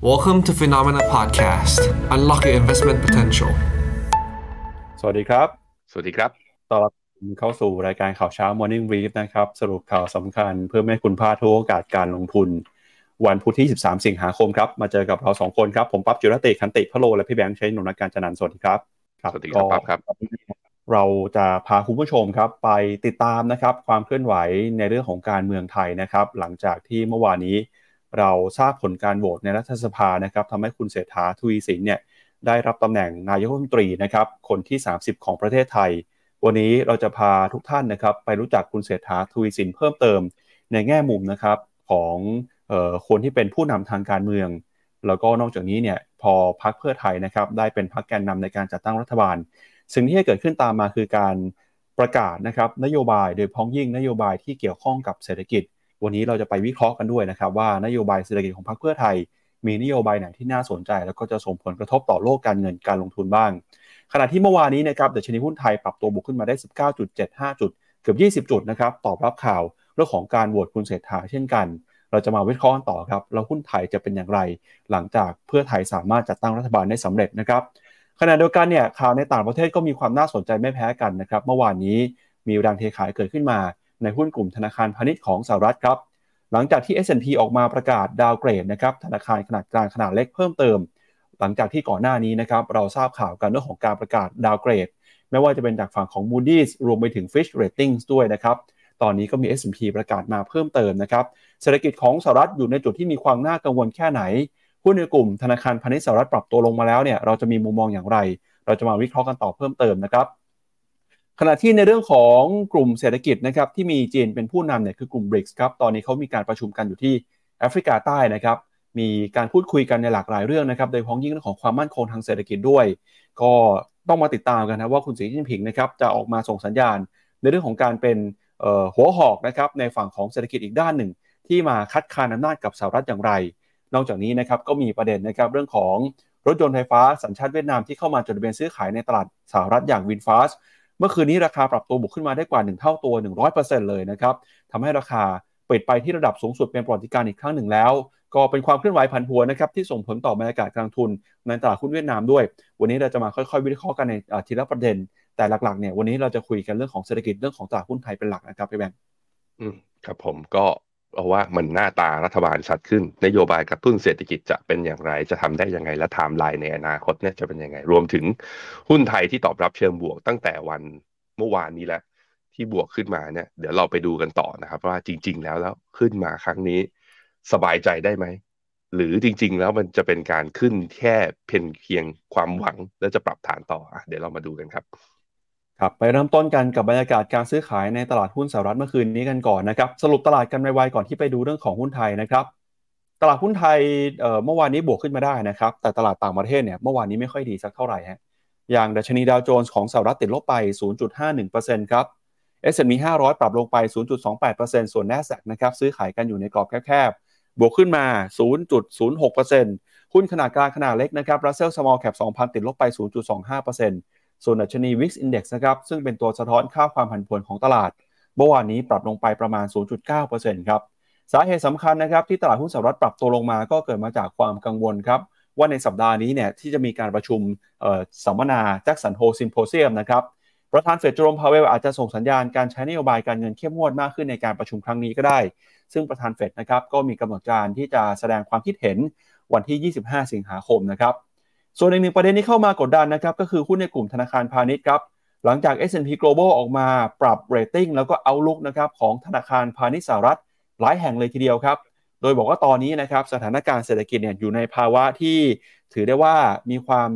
Welcome to Phenomena Podcast. Unlock your investment potential. สวัสดีครับ สวัสดีครับ ต้อนรับเข้าสู่รายการข่าวเช้า Morning Brief นะครับ สรุปข่าวสำคัญเพื่อไม่ให้คุณพลาดทุกโอกาสการลงทุน วันพุธที่ 13 สิงหาคมครับ มาเจอกับเราสองคนครับ ผมปั๊บจุรติคันติพะโล และพี่แบงค์ใช้หนุนการจันนันท์สวัสดีครับ สวัสดีครับปั๊บครับ เราจะพาคุณผู้ชมครับ ไปติดตามนะครับความเคลื่อนไหวในเรื่องของการเมืองไทยนะครับ หลังจากที่เมื่อวานนี้ เราทราบผลการโหวตในรัฐสภานะครับทำให้คุณเศรษฐาทวีสินเนี่ยได้รับตำแหน่งนายกรัฐมนตรีนะครับคนที่ 30 ของประเทศไทย วันนี้เราจะพาทุกท่านนะครับไปรู้จักคุณเศรษฐาทวีสินเพิ่มเติมในแง่มุมนะครับของเอ่อคนที่เป็นผู้นำทางการเมือง แล้วก็นอกจากนี้เนี่ยพอพักเพื่อไทยนะครับได้เป็นพักแกนนำในการจัดตั้งรัฐบาล สิ่งที่จะเกิดขึ้นตามมาคือการประกาศนะครับนโยบายโดยพ้องยิ่งนโยบายที่เกี่ยวข้องกับเศรษฐกิจ วันนี้เราจะไปวิเคราะห์กันด้วยนะครับว่านโยบายเศรษฐกิจของพรรคเพื่อไทย มีนโยบายไหนที่น่าสนใจ แล้วก็จะส่งผลกระทบต่อโลกการเงินการลงทุนบ้าง ขณะที่เมื่อวานนี้นะครับดัชนีหุ้นไทยปรับตัวบวกขึ้นมาได้ 19.75 จุด เกือบ 20 จุดนะครับตอบรับข่าวเรื่องของการโหวตคุณเศรษฐาเช่นกัน เราจะมาวิเคราะห์กันต่อครับแล้วหุ้นไทยจะเป็นอย่างไร หลังจากเพื่อไทยสามารถจัดตั้งรัฐบาลได้สำเร็จนะครับขณะเดียวกันเนี่ยข่าวในต่างประเทศก็มีความน่าสนใจไม่แพ้กันนะครับเมื่อวานนี้มีแรงเทขายเกิดขึ้นมา ในหุ้นกลุ่มธนาคารพาณิชย์ของสหรัฐครับ หลังจากที่ S&P ออกมาประกาศดาวเกรดนะครับธนาคารขนาดกลางขนาดเล็กเพิ่มเติม หลังจากที่ก่อนหน้านี้นะครับเราทราบข่าวกันเรื่องของการประกาศดาวเกรด ไม่ว่าจะเป็นจากฝั่งของ Moody's รวมไปถึง Fitch Ratings ด้วยนะครับตอนนี้ก็มี S&P ประกาศมาเพิ่มเติมนะครับเศรษฐกิจของสหรัฐอยู่ในจุดที่มีความน่ากังวลแค่ไหนหุ้นในกลุ่มธนาคารพาณิชย์สหรัฐปรับตัวลงมาแล้วเนี่ยเราจะมีมุมมองอย่างไร เราจะมาวิเคราะห์กันต่อเพิ่มเติมนะครับ ขณะที่ในเรื่องของกลุ่มเศรษฐกิจนะครับที่มีจีนเป็นผู้นำเนี่ยคือกลุ่ม BRICS ครับตอนนี้เขามีการประชุมกันอยู่ที่แอฟริกาใต้นะครับมีการพูดคุยกันในหลากหลายเรื่องนะครับโดยเฉพ้องยิ่งเรื่องของความมั่นคงทางเศรษฐกิจด้วย ก็ต้องมาติดตามกันนะว่าคุณสีจิ้นผิงนะครับจะออกมาส่งสัญญาณ ในเรื่องของการเป็นหัวหอกนะครับในฝั่งของเศรษฐกิจอีกด้านหนึ่ง ที่มาคัดค้านอำนาจกับสหรัฐอย่างไร นอกจากนี้นะครับก็มีประเด็นนะครับเรื่องของรถยนต์ไฟฟ้าสัญชาติเวียดนามที่เข้ามาจดทะเบียนซื้อขายในตลาดสหรัฐอย่างวินฟาส เมื่อคืนนี้ราคาปรับตัวบวกขึ้นมาได้กว่า 1 เท่าตัว 100%เลยนะครับทำให้ราคาปิดไปที่ระดับสูงสุดเป็นประวัติการณ์อีกครั้งหนึ่งแล้ว ก็เป็นความเคลื่อนไหวผันผวนนะครับที่ส่งผลต่อบรรยากาศการลงทุนในตลาดหุ้นเวียดนามด้วย วันนี้เราจะมาค่อยๆ วิเคราะห์กันในทีละประเด็น แต่หลักๆเนี่ยวันนี้เราจะคุยกันเรื่องของเศรษฐกิจเรื่องของตลาดหุ้นไทยเป็นหลักนะครับพี่แบงค์อืมครับผมก็ เอาะว่ามันหน้าตารัฐบาลชัดขึ้น นโยบายกระตุ้นเศรษฐกิจจะเป็นอย่างไร จะทำได้ยังไง และไทม์ไลน์ในอนาคตเนี่ยจะเป็นยังไง รวมถึงหุ้นไทยที่ตอบรับเชิงบวกตั้งแต่วันเมื่อวานนี้แล้วที่บวกขึ้นมาเนี่ย เดี๋ยวเราไปดูกันต่อนะครับ ว่าจริง ๆ แล้วแล้วขึ้นมาครั้งนี้สบายใจได้ไหม หรือจริง ๆ แล้วมันจะเป็นการขึ้นแค่เพียงเพียงความหวังแล้วจะปรับฐานต่ออะเดี๋ยวเรามาดูกันครับ ครับไปเริ่มต้นกันกับบรรยากาศการซื้อขายในตลาดหุ้นสหรัฐเมื่อคืนนี้กันก่อนนะครับสรุปตลาดกันไวๆก่อนที่ไปดูเรื่องของหุ้นไทยนะครับตลาดหุ้นไทยเมื่อวานนี้บวกขึ้นมาได้นะครับแต่ตลาดต่างประเทศเนี่ยเมื่อวานนี้ไม่ค่อยดีสักเท่าไหร่ฮะอย่างดัชนีดาวโจนส์ของสหรัฐติดลบไป 0.51%ครับ S&P 500 ปรับลงไป 0.28%ส่วน NASDAQ นะครับซื้อขายกันอยู่ในกรอบแคบๆ บวกขึ้นมา 0.06%หุ้นขนาดกลางขนาดเล็กนะครับ Russell Small Cap 2,000 ติดลบไป 0.25% ส่วนดัชนี VIX Index นะครับซึ่งเป็นตัวสะท้อนค่าความผันผวนของตลาดเมื่อวานนี้ปรับลงไปประมาณ 0.9%ครับสาเหตุสำคัญนะครับที่ตลาดหุ้นสหรัฐปรับตัวลงมาก็เกิดมาจากความกังวลครับว่าในสัปดาห์นี้เนี่ยที่จะมีการประชุมสัมมนา Jackson Hole Symposium นะครับประธานเฟดเจอโรมพาวเวลล์อาจจะส่งสัญญาณการใช้นโยบายการเงินเข้มงวดมากขึ้นในการประชุมครั้งนี้ก็ได้ ซึ่งประธานเฟดนะครับก็มีกำหนดการที่จะแสดงความคิดเห็นวันที่ 25 สิงหาคมนะครับ ส่วนอีกหนึ่งประเด็นที่เข้ามากดดันนะครับก็คือหุ้นในกลุ่มธนาคารพาณิชย์ครับหลังจาก S&P Global ออกมาปรับเรตติ้งแล้วก็เอาลุกนะครับของธนาคารพาณิชย์สหรัฐหลายแห่งเลยทีเดียวครับ โดยบอกว่าตอนนี้นะครับสถานการณ์เศรษฐกิจเนี่ยอยู่ในภาวะที่ถือได้ว่ามีความ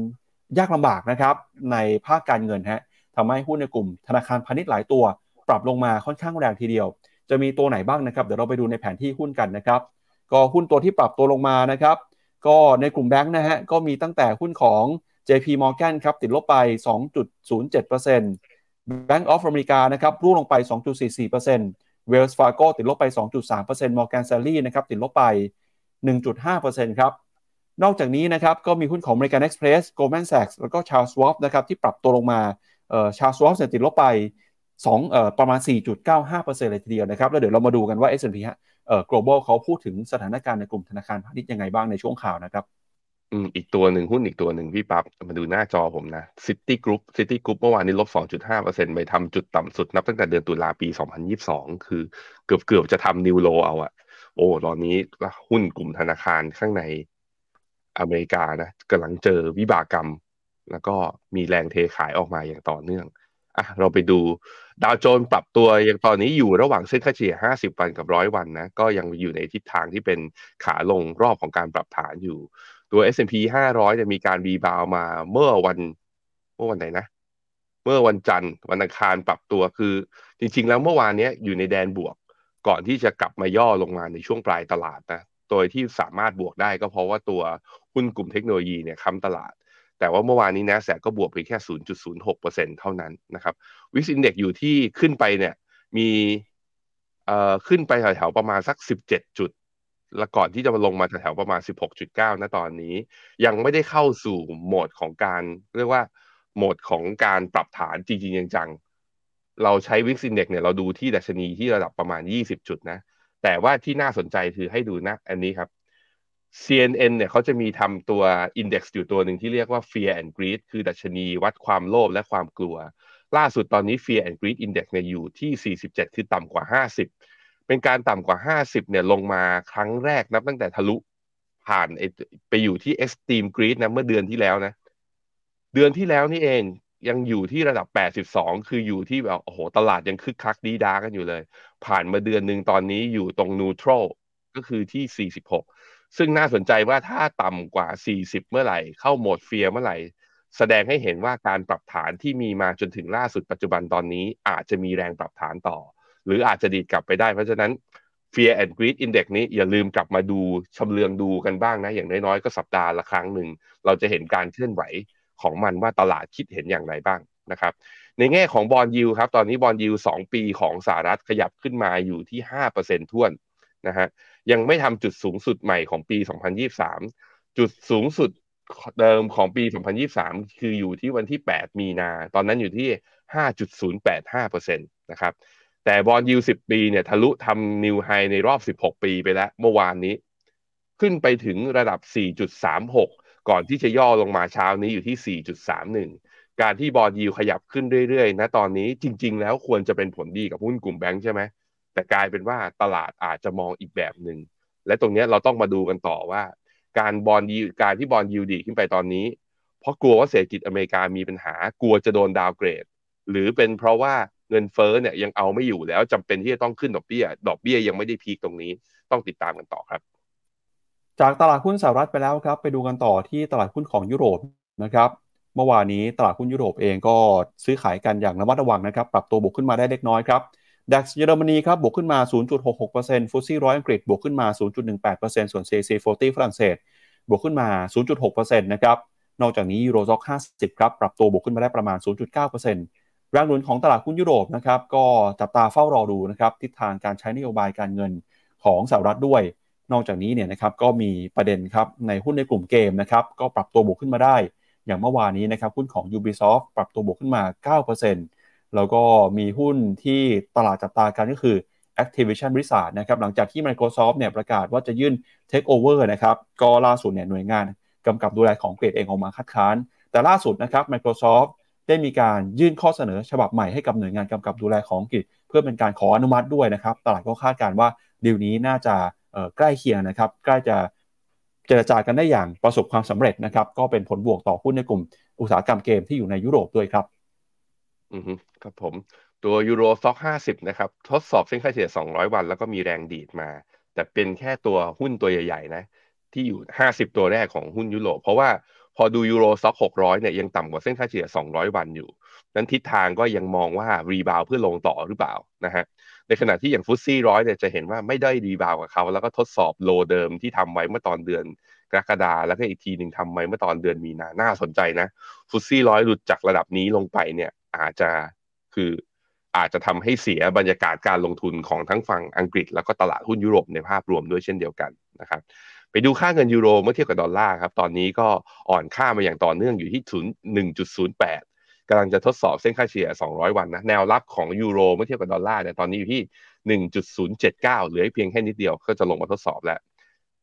ยากลำบากนะครับในภาคการเงินฮะทำให้หุ้นในกลุ่มธนาคารพาณิชย์หลายตัว ปรับลงมาค่อนข้างแรงทีเดียว จะมีตัวไหนบ้างนะครับเดี๋ยวเราไปดูในแผนที่หุ้นกันนะครับ ก็หุ้นตัวที่ปรับตัวลงมานะครับ ก็ในกลุ่มแบงค์นะฮะก็มีตั้งแต่หุ้นของ JP Morgan ครับติดลบไป 2.07% Bank of America นะครับร่วงลงไป 2.44% Wells Fargo ติดลบไป 2.3% Morgan Stanley นะครับติดลบไป 1.5%ครับนอกจากนี้นะครับก็มีหุ้นของ American Express Goldman Sachs แล้วก็ Charles Schwab นะครับที่ปรับตัวลงมาชาร์ลส์วอลส์ติดลบไป2เอ่อประมาณ 4.95%เลยทีเดียวนะครับแล้วเดี๋ยวเรามาดูกันว่า S&P เอ่อ global เขาพูดถึงสถานการณ์ในกลุ่มธนาคารพาณิชย์ยังไงบ้างในช่วงข่าวนะครับอืมอีกตัวหนึ่งหุ้นอีกตัวหนึ่งพี่ปั๊บมาดูหน้าจอผมนะ City Group City Group เมื่อวานนี้ลบ 2.5%ไปทำจุดต่ำสุดนับตั้งแต่เดือนตุลาปี 2022 คือเกือบเกือบจะทำนิวโลเอาอะโอ้ตอนนี้หุ้นกลุ่มธนาคารข้างในอเมริกานะกำลังเจอวิบากกรรม แล้วก็มีแรงเทขายออกมาอย่างต่อเนื่องอะเราไปดู ดาวโจนส์ปรับตัวยังตอนนี้อยู่ระหว่างเส้นค่าเฉลี่ย 50 วันกับร้อยวันนะ ก็ยังอยู่ในทิศทางที่เป็นขาลงรอบของการปรับฐานอยู่ ตัว S&P 500จะมีการรีบาวมาเมื่อวันเมื่อวันไหนนะ เมื่อวันจันทร์วันอังคารปรับตัวคือ จริง ๆ แล้วเมื่อวานนี้อยู่ในแดนบวก ก่อนที่จะกลับมาย่อลงมาในช่วงปลายตลาดนะโดยที่สามารถบวกได้ก็เพราะว่าตัวหุ้นกลุ่มเทคโนโลยีเนี่ยค้ำตลาด แต่ว่าเมื่อวานนี้นะแสก็บวกเพียงแค่ 0.06%เท่านั้นนะครับวิกซินเด็กอยู่ที่ขึ้นไปเนี่ยมีเอ่อขึ้นไปแถวๆประมาณสัก 17 จุดแล้วก่อนที่จะมาลงมาแถวๆประมาณ 16.9นะตอนนี้ ยังไม่ได้เข้าสู่โหมดของการเรียกว่าโหมดของการปรับฐานจริงๆจังๆเราใช้วิกซินเด็กเนี่ยเราดูที่ดัชนีที่ระดับประมาณ 20 จุดนะ แต่ว่าที่น่าสนใจคือให้ดูนะ อันนี้ครับ CNN เนี่ยเขาจะมีทำตัวอินเด็กซ์อยู่ตัวหนึ่งที่เรียกว่า Fear and Greed คือดัชนีวัดความโลภและความกลัว ล่าสุดตอนนี้ Fear and Greed Index เนี่ยอยู่ที่ 47 คือต่ำกว่า 50 เป็นการต่ำกว่า 50 เนี่ยลงมาครั้งแรกนับตั้งแต่ทะลุผ่านไปอยู่ที่ extreme greed นะเมื่อเดือนที่แล้วนะ เดือนที่แล้วนี่เองยังอยู่ที่ระดับ 82 คืออยู่ที่แบบโอ้โหตลาดยังคึกคักดีดากันอยู่เลย ผ่านมาเดือนหนึ่งตอนนี้อยู่ตรง neutral ก็คือที่ 46 ซึ่งน่าสนใจว่าถ้าต่ำกว่า 40 เมื่อไหร่ เข้าโหมดเฟียเมื่อไหร่ แสดงให้เห็นว่าการปรับฐานที่มีมาจนถึงล่าสุดปัจจุบันตอนนี้ อาจจะมีแรงปรับฐานต่อ หรืออาจจะดีดกลับไปได้ เพราะฉะนั้น Fear and Greed Index นี้อย่าลืมกลับมาดูชำเลืองดูกันบ้างนะ อย่างน้อยๆ ก็สัปดาห์ละครั้งหนึ่ง เราจะเห็นการเคลื่อนไหวของมันว่าตลาดคิดเห็นอย่างไรบ้างนะครับในแง่ของ bond yield ครับตอนนี้ bond yield สองปีของสหรัฐขยับขึ้นมาอยู่ที่ห้าเปอร์เซ็นต์ถ้วนนะฮะ ยังไม่ทำจุดสูงสุดใหม่ของปี 2023 จุดสูงสุดเดิมของปี 2023 คืออยู่ที่วันที่ 8 มีนา ตอนนั้นอยู่ที่ 5.085%นะครับ แต่ bond yield สิบปีเนี่ยทะลุทำ new high ในรอบ 16 ปีไปแล้วเมื่อวานนี้ ขึ้นไปถึงระดับ 4.36 ก่อนที่จะย่อลงมาเช้านี้อยู่ที่ 4.31 การที่บอลยูขยับขึ้นเรื่อยๆ นะตอนนี้จริง ๆ แล้วควรจะเป็นผลดีกับหุ้นกลุ่มแบงค์ใช่ไหม แต่กลายเป็นว่าตลาดอาจจะมองอีกแบบหนึ่งและตรงนี้เราต้องมาดูกันต่อว่า การบอลยูการที่บอลยูดีขึ้นไปตอนนี้ เพราะกลัวว่าเศรษฐกิจอเมริกามีปัญหากลัวจะโดนดาวเกรด หรือเป็นเพราะว่าเงินเฟ้อเนี่ยยังเอาไม่อยู่แล้วจำเป็นที่จะต้องขึ้นดอกเบี้ย ดอกเบี้ยยังไม่ได้พีคตรงนี้ต้องติดตามกันต่อครับ จากตลาดหุ้นสหรัฐไปแล้วครับ ไปดูกันต่อที่ตลาดหุ้นของยุโรปนะครับเมื่อวานนี้ตลาดหุ้นยุโรปเองก็ซื้อขายกันอย่างระมัดระวังนะครับ ปรับตัวบวกขึ้นมาได้เล็กน้อยครับ ดัคเยอรมนีครับบวกขึ้นมา 0.66%ฟุตซี่ร้อยอังกฤษบวกขึ้นมา 0.18%ส่วน CAC 40 ฝรั่งเศส บวกขึ้นมา 0.6%นะครับ นอกจากนี้ยูโรซ็อก 50 ครับ ปรับตัวบวกขึ้นมาได้ประมาณ 0.9%แรงหนุนของตลาดหุ้นยุโรปนะครับ ก็จับตาเฝ้ารอดูนะครับทิศทางการใช้นโยบายการเงินของสหรัฐด้วย นอกจากนี้เนี่ยนะครับก็มีประเด็นครับในหุ้นในกลุ่มเกมนะครับก็ปรับตัวบวกขึ้นมาได้ อย่างเมื่อวานนี้นะครับหุ้นของ Ubisoft ปรับตัวบวกขึ้นมา 9% แล้วก็มีหุ้นที่ตลาดจับตากันก็คือ Activision Blizzard นะครับหลังจากที่ Microsoft เนี่ยประกาศว่าจะยื่น Take Over นะครับก็ล่าสุดเนี่ยหน่วยงานกำกับดูแลของเกรดเองออกมาคัดค้าน แต่ล่าสุดนะครับ Microsoft ได้มีการยื่นข้อเสนอฉบับใหม่ให้กับหน่วยงานกำกับดูแลของกฤษเพื่อเป็นการขออนุมัติด้วยนะครับ ตลาดก็คาดการว่าดีลนี้น่าจะใกล้เคียงนะครับ ใกล้จะเจรจากันได้อย่างประสบความสำเร็จนะครับ ก็เป็นผลบวกต่อหุ้นในกลุ่มอุตสาหกรรมเกมที่อยู่ในยุโรปด้วยครับ อืมครับผมตัวยูโรซ็อกห้าสิบนะครับ ทดสอบเส้นค่าเฉลี่ย200วัน แล้วก็มีแรงดีดมา แต่เป็นแค่ตัวหุ้นตัวใหญ่ ๆ นะ ที่อยู่50ตัวแรกของหุ้นยุโรป เพราะว่าพอดู Euro Stoxx หกร้อยเนี่ยยังต่ำกว่าเส้นค่าเฉลี่ยสองร้อยวันอยู่ นั้นทิศทางก็ยังมองว่า rebound เพื่อลงต่อหรือเปล่านะฮะในขณะที่อย่าง FTSE ร้อยเนี่ยจะเห็นว่าไม่ได้ rebound กับเขา แล้วก็ทดสอบ low เดิมที่ทำไว้เมื่อตอนเดือนกรกฎาแล้วก็อีกทีหนึ่งทำไว้เมื่อตอนเดือนมีนาน่าสนใจนะ FTSE ร้อยหลุดจากระดับนี้ลงไปเนี่ย อาจจะคืออาจจะทำให้เสียบรรยากาศการลงทุนของทั้งฝั่งอังกฤษ แล้วก็ตลาดหุ้นยุโรปในภาพรวมด้วยเช่นเดียวกันนะครับไปดูค่าเงินยูโรเมื่อเทียบกับดอลลาร์ครับตอนนี้ก็อ่อนค่ามาอย่างต่อเนื่องอยู่ที่ศูนย์หนึ่งจุดศูนย์แปดกำลังจะทดสอบเส้นค่าเฉลี่ย 200 วันนะแนวรับของยูโรเมื่อเทียบกับดอลลาร์เนี่ยตอนนี้อยู่ที่ 1.079 เหลือเพียงแค่นิดเดียวก็จะลงมาทดสอบแล้ว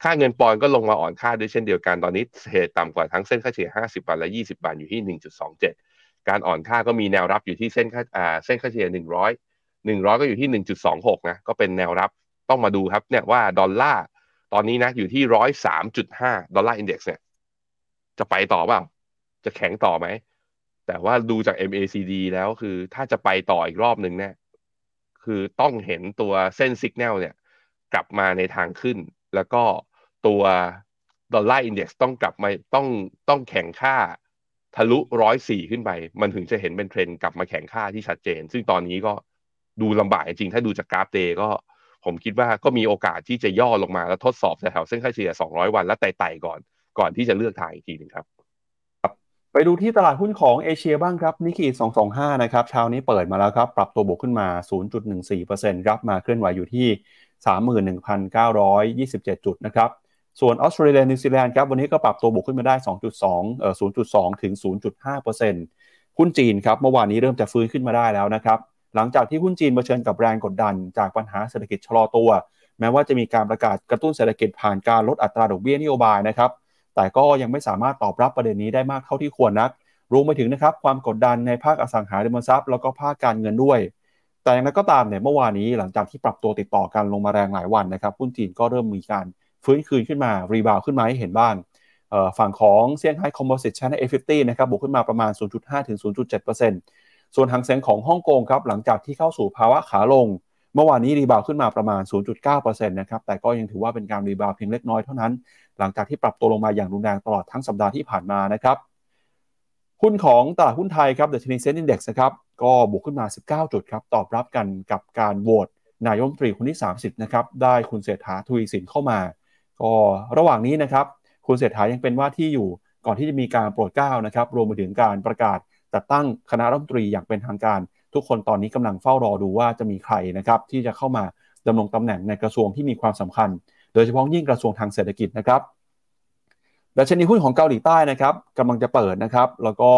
ค่าเงินปอนด์ก็ลงมาอ่อนค่าด้วยเช่นเดียวกันตอนนี้เทรดต่ำกว่าทั้งเส้นค่าเฉลี่ย 50บาทและ 20บาทอยู่ที่ 1.27 การอ่อนค่าก็มีแนวรับอยู่ที่เส้นค่าเส้นค่าเฉลี่ย100 100 ก็อยู่ที่ 1.26 นะ ก็เป็นแนวรับต้องมาดูครับเนี่ยว่าดอลลาร์ตอนนี้นะอยู่ที่ 103.5 Dollar Index เนี่ยจะไปต่อเปล่า จะแข็งต่อไหม แต่ว่าดูจาก MACD แล้วคือถ้าจะไปต่ออีกรอบหนึ่งเนี่ยคือต้องเห็นตัวเส้นสัญญาณเนี่ยกลับมาในทางขึ้น แล้วก็ตัว Dollar Index ต้องกลับมาต้องต้องแข็งค่า ทะลุร้อยสี่ขึ้นไป มันถึงจะเห็นเป็นเทรนด์กลับมาแข็งค่าที่ชัดเจน ซึ่งตอนนี้ก็ดูลำบากจริง ถ้าดูจากกราฟ day ก็ผมคิดว่าก็มีโอกาสที่จะย่อลงมาแล้วทดสอบแถวเส้นค่าเฉลี่ย200 วัน แล้วไต่ๆก่อน ก่อนที่จะเลือกทางอีกทีหนึ่งครับ ไปดูที่ตลาดหุ้นของเอเชียบ้างครับนิกเกิ225 นะครับเช้านี้เปิดมาแล้วครับ ปรับตัวบวกขึ้นมา 0.14%ครับมาเคลื่อนไหวอยู่ที่ 31,927 จุดนะครับ ส่วนออสเตรเลียนิวซีแลนด์ครับวันนี้ก็ปรับตัวบวกขึ้นมาได้ 2.2เอ่อ0.2 ถึง 0.5%หุ้นจีนครับเมื่อวานนี้เริ่มจะฟื้นขึ้นมาได้แล้วนะครับหลังจากที่หุ้นจีนเผชิญกับแรงกดดัน จากปัญหาเศรษฐกิจชะลอตัว แม้ว่าจะมีการประกาศกระตุ้นเศรษฐกิจผ่านการลดอัตราดอกเบี้ยนโยบายนะครับแต่ก็ยังไม่สามารถตอบรับประเด็นนี้ได้มากเท่าที่ควรนัก รวมไปถึงนะครับความกดดันในภาคอสังหาริมทรัพย์แล้วก็ภาคการเงินด้วย แต่อย่างไรก็ตามเนี่ยเมื่อวานนี้หลังจากที่ปรับตัวติดต่อกันลงมาแรงหลายวันนะครับหุ้นจีนก็เริ่มมีการ ฟื้นคืนขึ้นมา rebound ขึ้นมาให้เห็นบ้างฝั่งของเซี่ยงไฮ้ Composite China A50นะครับบวกขึ้นมาประมาณ 0.5ถึง0.7%ส่วนฮั่งเส็งของฮ่องกงครับหลังจากที่เข้าสู่ภาวะขาลง เมื่อวานนี้ rebound ขึ้นมาประมาณ 0.9%นะครับแต่ก็ยังถือว่าเป็นการ rebound เพียงเล็กน้อยเท่านั้น หลังจากที่ปรับตัวลงมาอย่างรุนแรงตลอดทั้งสัปดาห์ที่ผ่านมานะครับหุ้นของตลาดหุ้นไทยครับดัชนี SET Index นะครับก็บวกขึ้นมา 19 จุดครับตอบรับกันกับการโหวตนายมตรีคนที่ 30นะครับได้คุณเศรษฐาทวีสินเข้ามา ก็ระหว่างนี้นะครับ คุณเศรษฐายังเป็นว่าที่อยู่ก่อนที่จะมีการโปรดเกล้านะครับ รวมไปถึงการประกาศจัดตั้งคณะรัฐมนตรีอย่างเป็นทางการ ทุกคนตอนนี้กำลังเฝ้ารอดูว่าจะมีใครนะครับที่จะเข้ามาดำรงตำแหน่งในกระทรวงที่มีความสำคัญ โดยเฉพาะยิ่งกระทรวงทางเศรษฐกิจนะครับดัชนีหุ้นของเกาหลีใต้นะครับกำลังจะเปิดนะครับ แล้วก็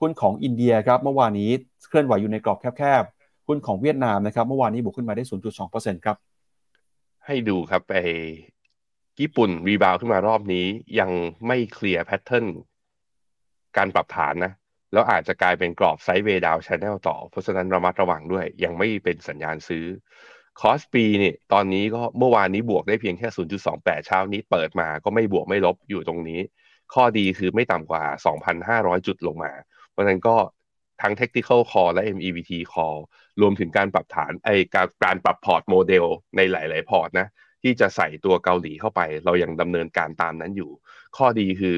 หุ้นของอินเดียครับเมื่อวานนี้เคลื่อนไหวอยู่ในกรอบแคบๆหุ้นของเวียดนามนะครับ เมื่อวานนี้บวกขึ้นมาได้ 0.2%ครับให้ดูครับไป ญี่ปุ่น rebound ขึ้นมารอบนี้ยังไม่ clear pattern การปรับฐานนะ แล้วอาจจะกลายเป็นกรอบ sideway down channel ต่อ เพราะฉะนั้นระมัดระวังด้วย ยังไม่เป็นสัญญาณซื้อ KOSPI เนี่ยตอนนี้ก็เมื่อวานนี้บวกได้เพียงแค่ 0.28 เช้านี้เปิดมาก็ไม่บวกไม่ลบอยู่ตรงนี้ ข้อดีคือไม่ต่ำกว่า 2,500 จุดลงมา เพราะฉะนั้นก็ทั้ง technical call และ MEVT call รวมถึงการปรับฐานไอการการปรับ port model ในหลาย ๆ port นะ ที่จะใส่ตัวเกาหลีเข้าไป เรายังดำเนินการตามนั้นอยู่ ข้อดีคือ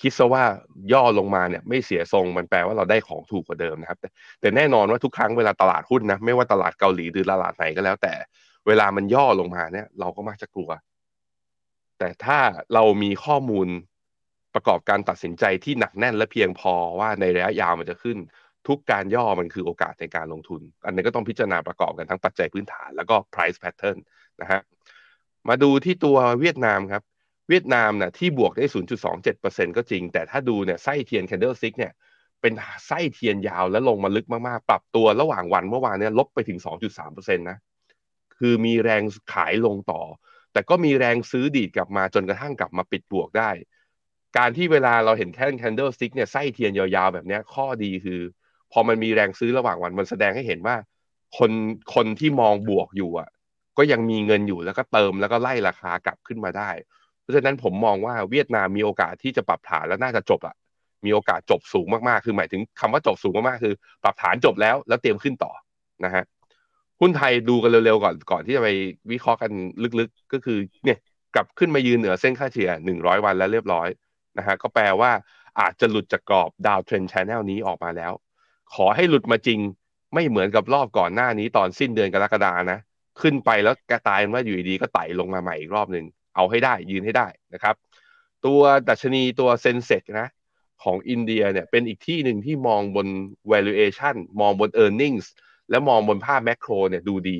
คิดซะว่าย่อลงมาเนี่ยไม่เสียทรงมันแปลว่าเราได้ของถูกกว่าเดิมนะครับแต่แต่แน่นอนว่าทุกครั้งเวลาตลาดหุ้นนะไม่ว่าตลาดเกาหลีหรือตลาดไหนก็แล้ว แต่เวลามันย่อลงมาเนี่ย เราก็มักจะกลัว แต่ถ้าเรามีข้อมูลประกอบการตัดสินใจที่หนักแน่นและเพียงพอว่าในระยะยาวมันจะขึ้น ทุกการย่อมันคือโอกาสในการลงทุน อันนี้ก็ต้องพิจารณาประกอบกันทั้งปัจจัยพื้นฐานแล้วก็ price pattern นะฮะ มาดูที่ตัวเวียดนามครับ เวียดนามนะ่ะที่บวกได้ 0.27%ก็จริง แต่ถ้าดูเนี่ยไส้เทียน candle stick เนี่ยเป็นไส้เทียนยาวและลงมาลึกมากๆ ปรับตัวระหว่างวันเมื่อวานเนี่ยลบไปถึง 2.3%นะคือมีแรงขายลงต่อ แต่ก็มีแรงซื้อดีดกลับมาจนกระทั่งกลับมาปิดบวกได้ การที่เวลาเราเห็นแค่ candle stick เนี่ยไส้เทียนยาวๆ แบบนี้ข้อดีคือ พอมันมีแรงซื้อระหว่างวันมันแสดงให้เห็นว่า คนคนที่มองบวกอยู่อะ ก็ยังมีเงินอยู่แล้วก็เติมแล้วก็ไล่ราคากลับขึ้นมาได้ เพราะฉะนั้นผมมองว่าเวียดนามมีโอกาสที่จะปรับฐานแล้วน่าจะจบอะมีโอกาสจบสูงมากๆ คือหมายถึงคำว่าจบสูงมากๆ คือ ปรับฐานจบแล้วแล้วเตรียมขึ้นต่อนะฮะหุ้นไทยดูกันเร็วๆก่อนก่อนที่จะไปวิเคราะห์กันลึกๆ ก็คือเนี่ยกลับขึ้นมายืนเหนือเส้นค่าเฉลี่ย 100 วันแล้วเรียบร้อยนะฮะก็แปลว่าอาจจะหลุดจากกรอบ downtrend channel นี้ออกมาแล้ว ขอให้หลุดมาจริงไม่เหมือนกับรอบก่อนหน้านี้ตอนสิ้นเดือนกรกฎานะ ขึ้นไปแล้วกระตายว่าอยู่ดีก็ไต่ลงมาใหม่อีกรอบหนึ่งเอาให้ได้ยืนให้ได้นะครับ ตัวดัชนีตัว Sensex นะของอินเดียเนี่ยเป็นอีกที่หนึ่งที่มองบน valuation มองบน e a r n i n g ็และมองบนภาพ macro เนี่ยดูดี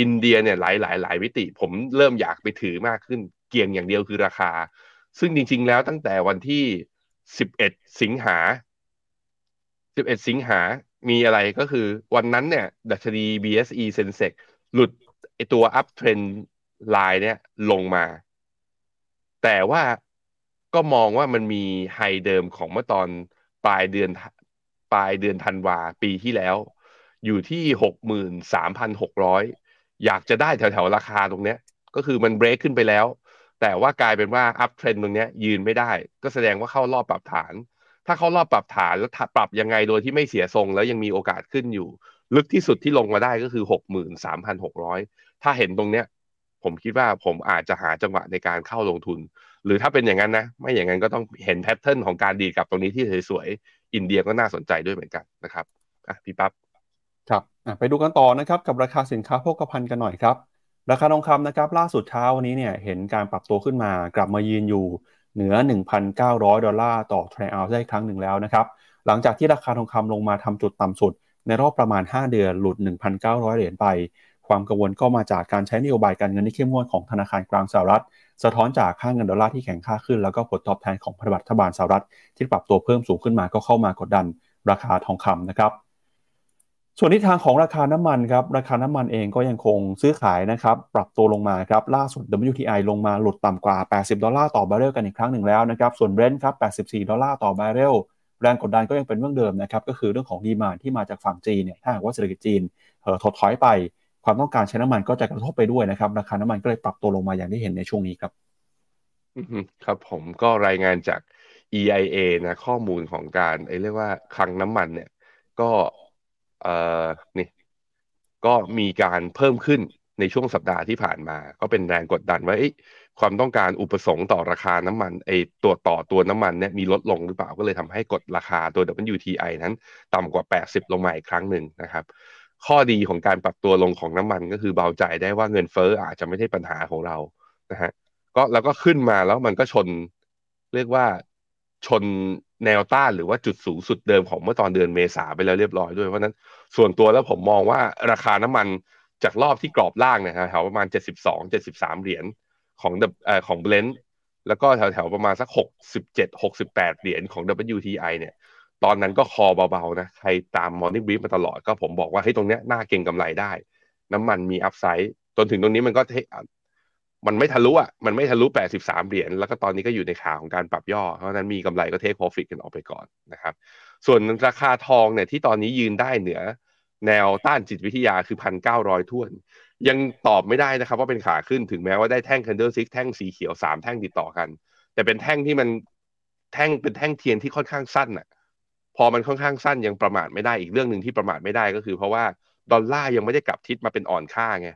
อินเดียเนี่ยหลายหลายหลายมิติ ผมเริ่มอยากไปถือมากขึ้น เกี่ยงอย่างเดียวคือราคา ซึ่งจริง ๆ แล้วตั้งแต่วันที่ 11 สิงหา 11 สิงหา มีอะไรก็คือวันนั้นเนี่ย ดัชนี BSE Sensex หลุดไอตัว uptrend line เนี่ยลงมา แต่ว่าก็มองว่ามันมีไฮเดิมของเมื่อตอนปลายเดือนปลายเดือนธันวาปีที่แล้ว อยู่ที่หกหมื่นสามพันหกร้อยอยากจะได้แถวๆ ราคาตรงเนี้ย ก็คือมันเบรกขึ้นไปแล้ว แต่ว่ากลายเป็นว่าอัพเทรนตรงเนี้ยยืนไม่ได้ ก็แสดงว่าเข้ารอบปรับฐาน ถ้าเข้ารอบปรับฐานแล้วปรับยังไงโดยที่ไม่เสียทรงแล้วยังมีโอกาสขึ้นอยู่ ลึกที่สุดที่ลงมาได้ก็คือหกหมื่นสามพันหกร้อยถ้าเห็นตรงเนี้ย ผมคิดว่าผมอาจจะหาจังหวะในการเข้าลงทุน หรือถ้าเป็นอย่างนั้นนะ ไม่อย่างนั้นก็ต้องเห็นแพทเทิร์นของการดีกับตรงนี้ที่สวยๆอินเดียก็น่าสนใจด้วยเหมือนกันนะครับอะพี่ปั๊บครับไปดูกันต่อนะครับกับราคาสินค้าโภคภัณฑ์กันหน่อยครับ ราคาทองคำนะครับ ล่าสุดเช้าวันนี้เนี่ยเห็นการปรับตัวขึ้นมากลับมายืนอยู่เหนือ 1,900 ดอลลาร์ต่อทรัลล์ได้ครั้งหนึ่งแล้วนะครับ หลังจากที่ราคาทองคำลงมาทำจุดต่ำสุด ในรอบประมาณ 5 เดือนหลุด 1,900 เหรียญไป ความกังวลก็มาจากการใช้นโยบายการเงินที่เข้มงวดของธนาคารกลางสหรัฐ สะท้อนจากค่าเงินดอลลาร์ที่แข็งค่าขึ้น แล้วก็ผลตอบแทนของพันธบัตรรัฐบาลสหรัฐ ที่ปรับตัวเพิ่มสูงขึ้นมาก็เข้ามากดดันราคาทองคำนะครับ ส่วนทิศทางของราคาน้ำมันครับ ราคาน้ำมันเองก็ยังคงซื้อขายนะครับ ปรับตัวลงมาครับ ล่าสุด WTI ลงมาหลุดต่ำกว่า 80 ดอลลาร์ต่อบาร์เรลกันอีกครั้งหนึ่งแล้วนะครับ ส่วน Brent ครับ 84 ดอลลาร์ต่อบาร์เรล แรงกดดันก็ยังเป็นเรื่องเดิมนะครับก็คือเรื่องของดีมานที่มาจากฝั่งจีนเนี่ยถ้าหากว่าเศรษฐกิจจีนถดถอยไป ความต้องการใช้น้ำมันก็จะกระทบไปด้วยนะครับราคาน้ำมันก็เลยปรับตัวลงมาอย่างที่เห็นในช่วงนี้ครับครับผมก็รายงานจาก EIA นะข้อมูลของการไอ้เรียกว่าคลังน้ำมันเนี่ยก็เอ่อนี่ก็มีการเพิ่มขึ้นในช่วงสัปดาห์ที่ผ่านมา ก็เป็นแรงกดดันว่า ความต้องการอุปสงค์ต่อราคาน้ำมันไอตัวต่อตัวน้ำมันเนี่ยมีลดลงหรือเปล่าก็เลยทำให้กดราคาตัว WTI นั้น ต่ำกว่า 80 ลงมาอีกครั้งหนึ่งนะครับ ข้อดีของการปรับตัวลงของน้ำมันก็คือเบาใจได้ว่าเงินเฟ้ออาจจะไม่ใช่ปัญหาของเรานะฮะก็แล้วก็ขึ้นมาแล้วมันก็ชน เรียกว่าชนแนวต้านหรือว่าจุดสูงสุดเดิมของเมื่อตอนเดือนเมษาไปแล้วเรียบร้อยด้วยเพราะนั้นส่วนตัวแล้วผมมองว่าราคาน้ำมันจากรอบที่กรอบล่างเนี่ยแถวประมาณ 72 73 เหรียญ ของเอ่อของเบลนด์แล้วก็แถวๆประมาณสัก 67 68 เหรียญของ WTI เนี่ย ตอนนั้นก็คอเบาๆนะ ใครตาม Morning Brief มาตลอดก็ผมบอกว่าให้ตรงเนี้ยน่าเก่งกำไรได้ น้ำมันมีอัพไซด์จนถึงตรงนี้มันก็มันไม่ทะลุอะ มันไม่ทะลุ 83 เหรียญ แล้วก็ตอนนี้ก็อยู่ในขาของการปรับย่อ เพราะนั้นมีกำไรก็เทคโปรฟิตกันออกไปก่อนนะครับ ส่วนราคาทองเนี่ยที่ตอนนี้ยืนได้เหนือ แนวต้านจิตวิทยาคือพันเก้าร้อยถ้วน ยังตอบไม่ได้นะครับว่าเป็นขาขึ้นถึงแม้ว่าได้แท่ง candlestick แท่งสีเขียวสามแท่งติดต่อกัน แต่เป็นแท่งที่มันแท่งเป็นแท่งเทียนที่ค่อนข้างสั้นอะพอมันค่อนข้างสั้นยังประมาทไม่ได้อีกเรื่องหนึ่งที่ประมาทไม่ได้ก็คือ เพราะว่าดอลลาร์ยังไม่ได้กลับทิศมาเป็นอ่อนค่าไง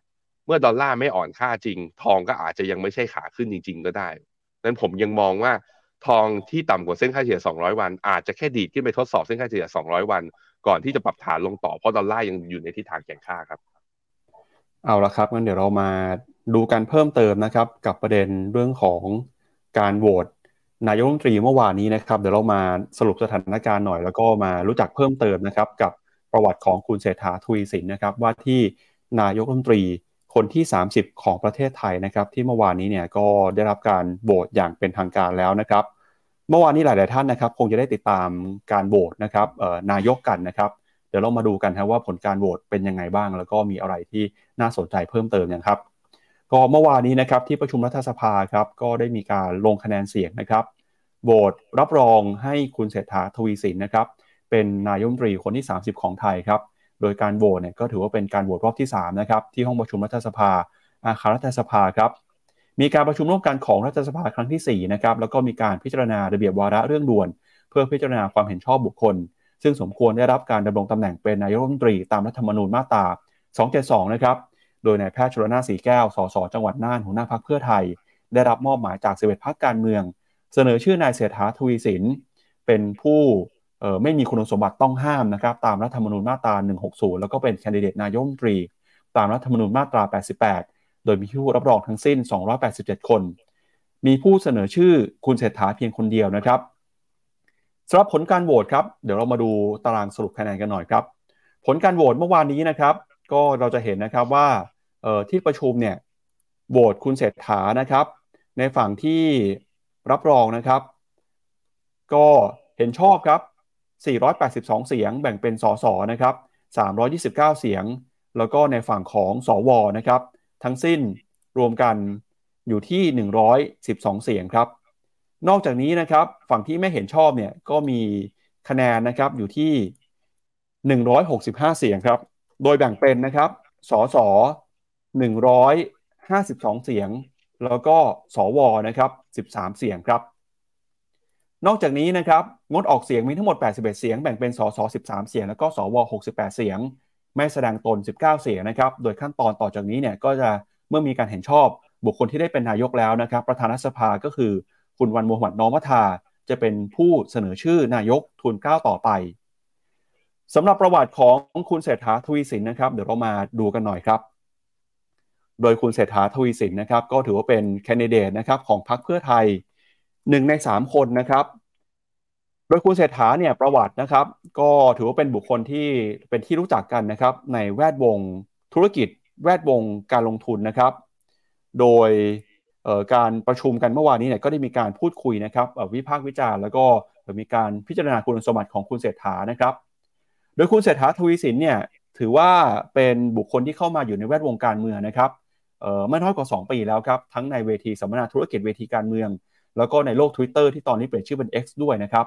เมื่อดอลลาร์ไม่อ่อนค่าจริง ทองก็อาจจะยังไม่ใช่ขาขึ้นจริง ๆ ก็ได้นั้นผมยังมองว่าทองที่ต่ำกว่าเส้นค่าเฉลี่ย 200 วัน อาจจะแค่ดีดขึ้นไปทดสอบเส้นค่าเฉลี่ย 200 วัน ก่อนที่จะปรับฐานลงต่อเพราะดอลลาร์ยังอยู่ในทิศทางแข่งค่าครับ เอาละครับงั้นเดี๋ยวเรามาดูกันเพิ่มเติมนะครับ กับประเด็นเรื่องของการโหวตนายกรัฐมนตรีเมื่อวานนี้นะครับ เดี๋ยวเรามาสรุปสถานการณ์หน่อย แล้วก็มารู้จักเพิ่มเติมนะครับ กับประวัติของคุณเศรษฐาทวีสินนะครับ ว่าที่นายกรัฐมนตรีคนที่ 30 ของประเทศไทยนะครับ ที่เมื่อวานนี้เนี่ยก็ได้รับการโหวตอย่างเป็นทางการแล้วนะครับ เมื่อวานนี้หลาย ๆ ท่านนะครับ คงจะได้ติดตามการโหวตนะครับนายกกันนะครับ เดี๋ยวเรามาดูกันครับว่าผลการโหวตเป็นยังไงบ้าง แล้วก็มีอะไรที่น่าสนใจเพิ่มเติมอย่างครับ ก็เมื่อวานนี้นะครับที่ประชุมรัฐสภาครับก็ได้มีการลงคะแนนเสียงนะครับโหวตรับรองให้คุณเศรษฐาทวีสินนะครับเป็นนายมนตรีคนที่ 30 ของไทยครับโดยการโหวตเนี่ยก็ถือว่าเป็นการโหวตรอบที่3นะครับที่ห้องประชุมรัฐสภา อาคารรัฐสภาครับมีการประชุมร่วมกันของรัฐสภาครั้งที่4นะครับแล้วก็มีการพิจารณาระเบียบวาระเรื่องด่วน เพื่อพิจารณาความเห็นชอบบุคคล ซึ่งสมควรได้รับการดำรงตำแหน่งเป็นนายกรัฐมนตรีตามรัฐธรรมนูญมาตรา 272 นะครับ โดยนายแพทย์ชลนาสีแก้ว สส จังหวัดน่าน หัวหน้าพักเพื่อไทย ได้รับมอบหมายจากสิบเอ็ดพักการเมือง เสนอชื่อนายเศรษฐาทวีสิน เป็นผู้ไม่มีคุณสมบัติต้องห้ามนะครับ ตามรัฐธรรมนูญมาตรา 160 แล้วก็เป็นแคนดิเดตนายกรัฐมนตรี ตามรัฐธรรมนูญมาตรา 88 โดยมีผู้รับรองทั้งสิ้น 287 คน มีผู้เสนอชื่อคุณเศรษฐาเพียงคนเดียวนะครับ สำหรับผลการโหวตครับเดี๋ยวเรามาดูตารางสรุปคะแนนกันหน่อยครับ ผลการโหวตเมื่อวานนี้นะครับ ก็เราจะเห็นนะครับว่าที่ประชุมเนี่ยโหวตคุณเศรษฐานะครับ ในฝั่งที่รับรองนะครับ ก็เห็นชอบครับ 482 เสียง แบ่งเป็นสสนะครับ 329 เสียง แล้วก็ในฝั่งของสวนะครับ ทั้งสิ้นรวมกันอยู่ที่ 112 เสียงครับ นอกจากนี้นะครับ ฝั่งที่ไม่เห็นชอบเนี่ยก็มีคะแนนนะครับอยู่ที่ 165 เสียงครับ โดยแบ่งเป็นนะครับสส152 เสียง แล้วก็สวนะครับ 13 เสียงครับ นอกจากนี้นะครับงดออกเสียงมีทั้งหมด 81 เสียง แบ่งเป็นสส13 เสียง แล้วก็สว 68 เสียง ไม่แสดงตน 19 เสียงนะครับ โดยขั้นตอนต่อจากนี้เนี่ยก็จะเมื่อมีการเห็นชอบบุคคลที่ได้เป็นนายกแล้วนะครับ ประธานรัฐสภาก็คือ คุณวันมูฮัมหมัดน้อมัทา จะเป็นผู้เสนอชื่อนายกทุนเก้าต่อไปสำหรับประวัติของคุณเศรษฐาทวีสินนะครับ เดี๋ยวเรามาดูกันหน่อยครับ โดยคุณเศรษฐาทวีสินนะครับ ก็ถือว่าเป็นแคนดิเดตนะครับของพรรคเพื่อไทยหนึ่งในสามคนนะครับโดยคุณเศรษฐาเนี่ยประวัตินะครับ ก็ถือว่าเป็นบุคคลที่เป็นที่รู้จักกันนะครับ ในแวดวงธุรกิจแวดวงการลงทุนนะครับ โดย การประชุมกันเมื่อวานนี้เนี่ยก็ได้มีการพูดคุยนะครับวิพากษ์วิจารณ์แล้วก็มีการพิจารณาคุณสมบัติของคุณเศรษฐานะครับ โดยคุณเศรษฐาทวีสินเนี่ยถือว่าเป็นบุคคลที่เข้ามาอยู่ในแวดวงการเมืองนะครับไม่น้อยกว่า 2 ปีแล้วครับ ทั้งในเวทีสัมมนาธุรกิจเวทีการเมือง แล้วก็ในโลก Twitter ที่ตอนนี้เปลี่ยนชื่อเป็น X ด้วยนะครับ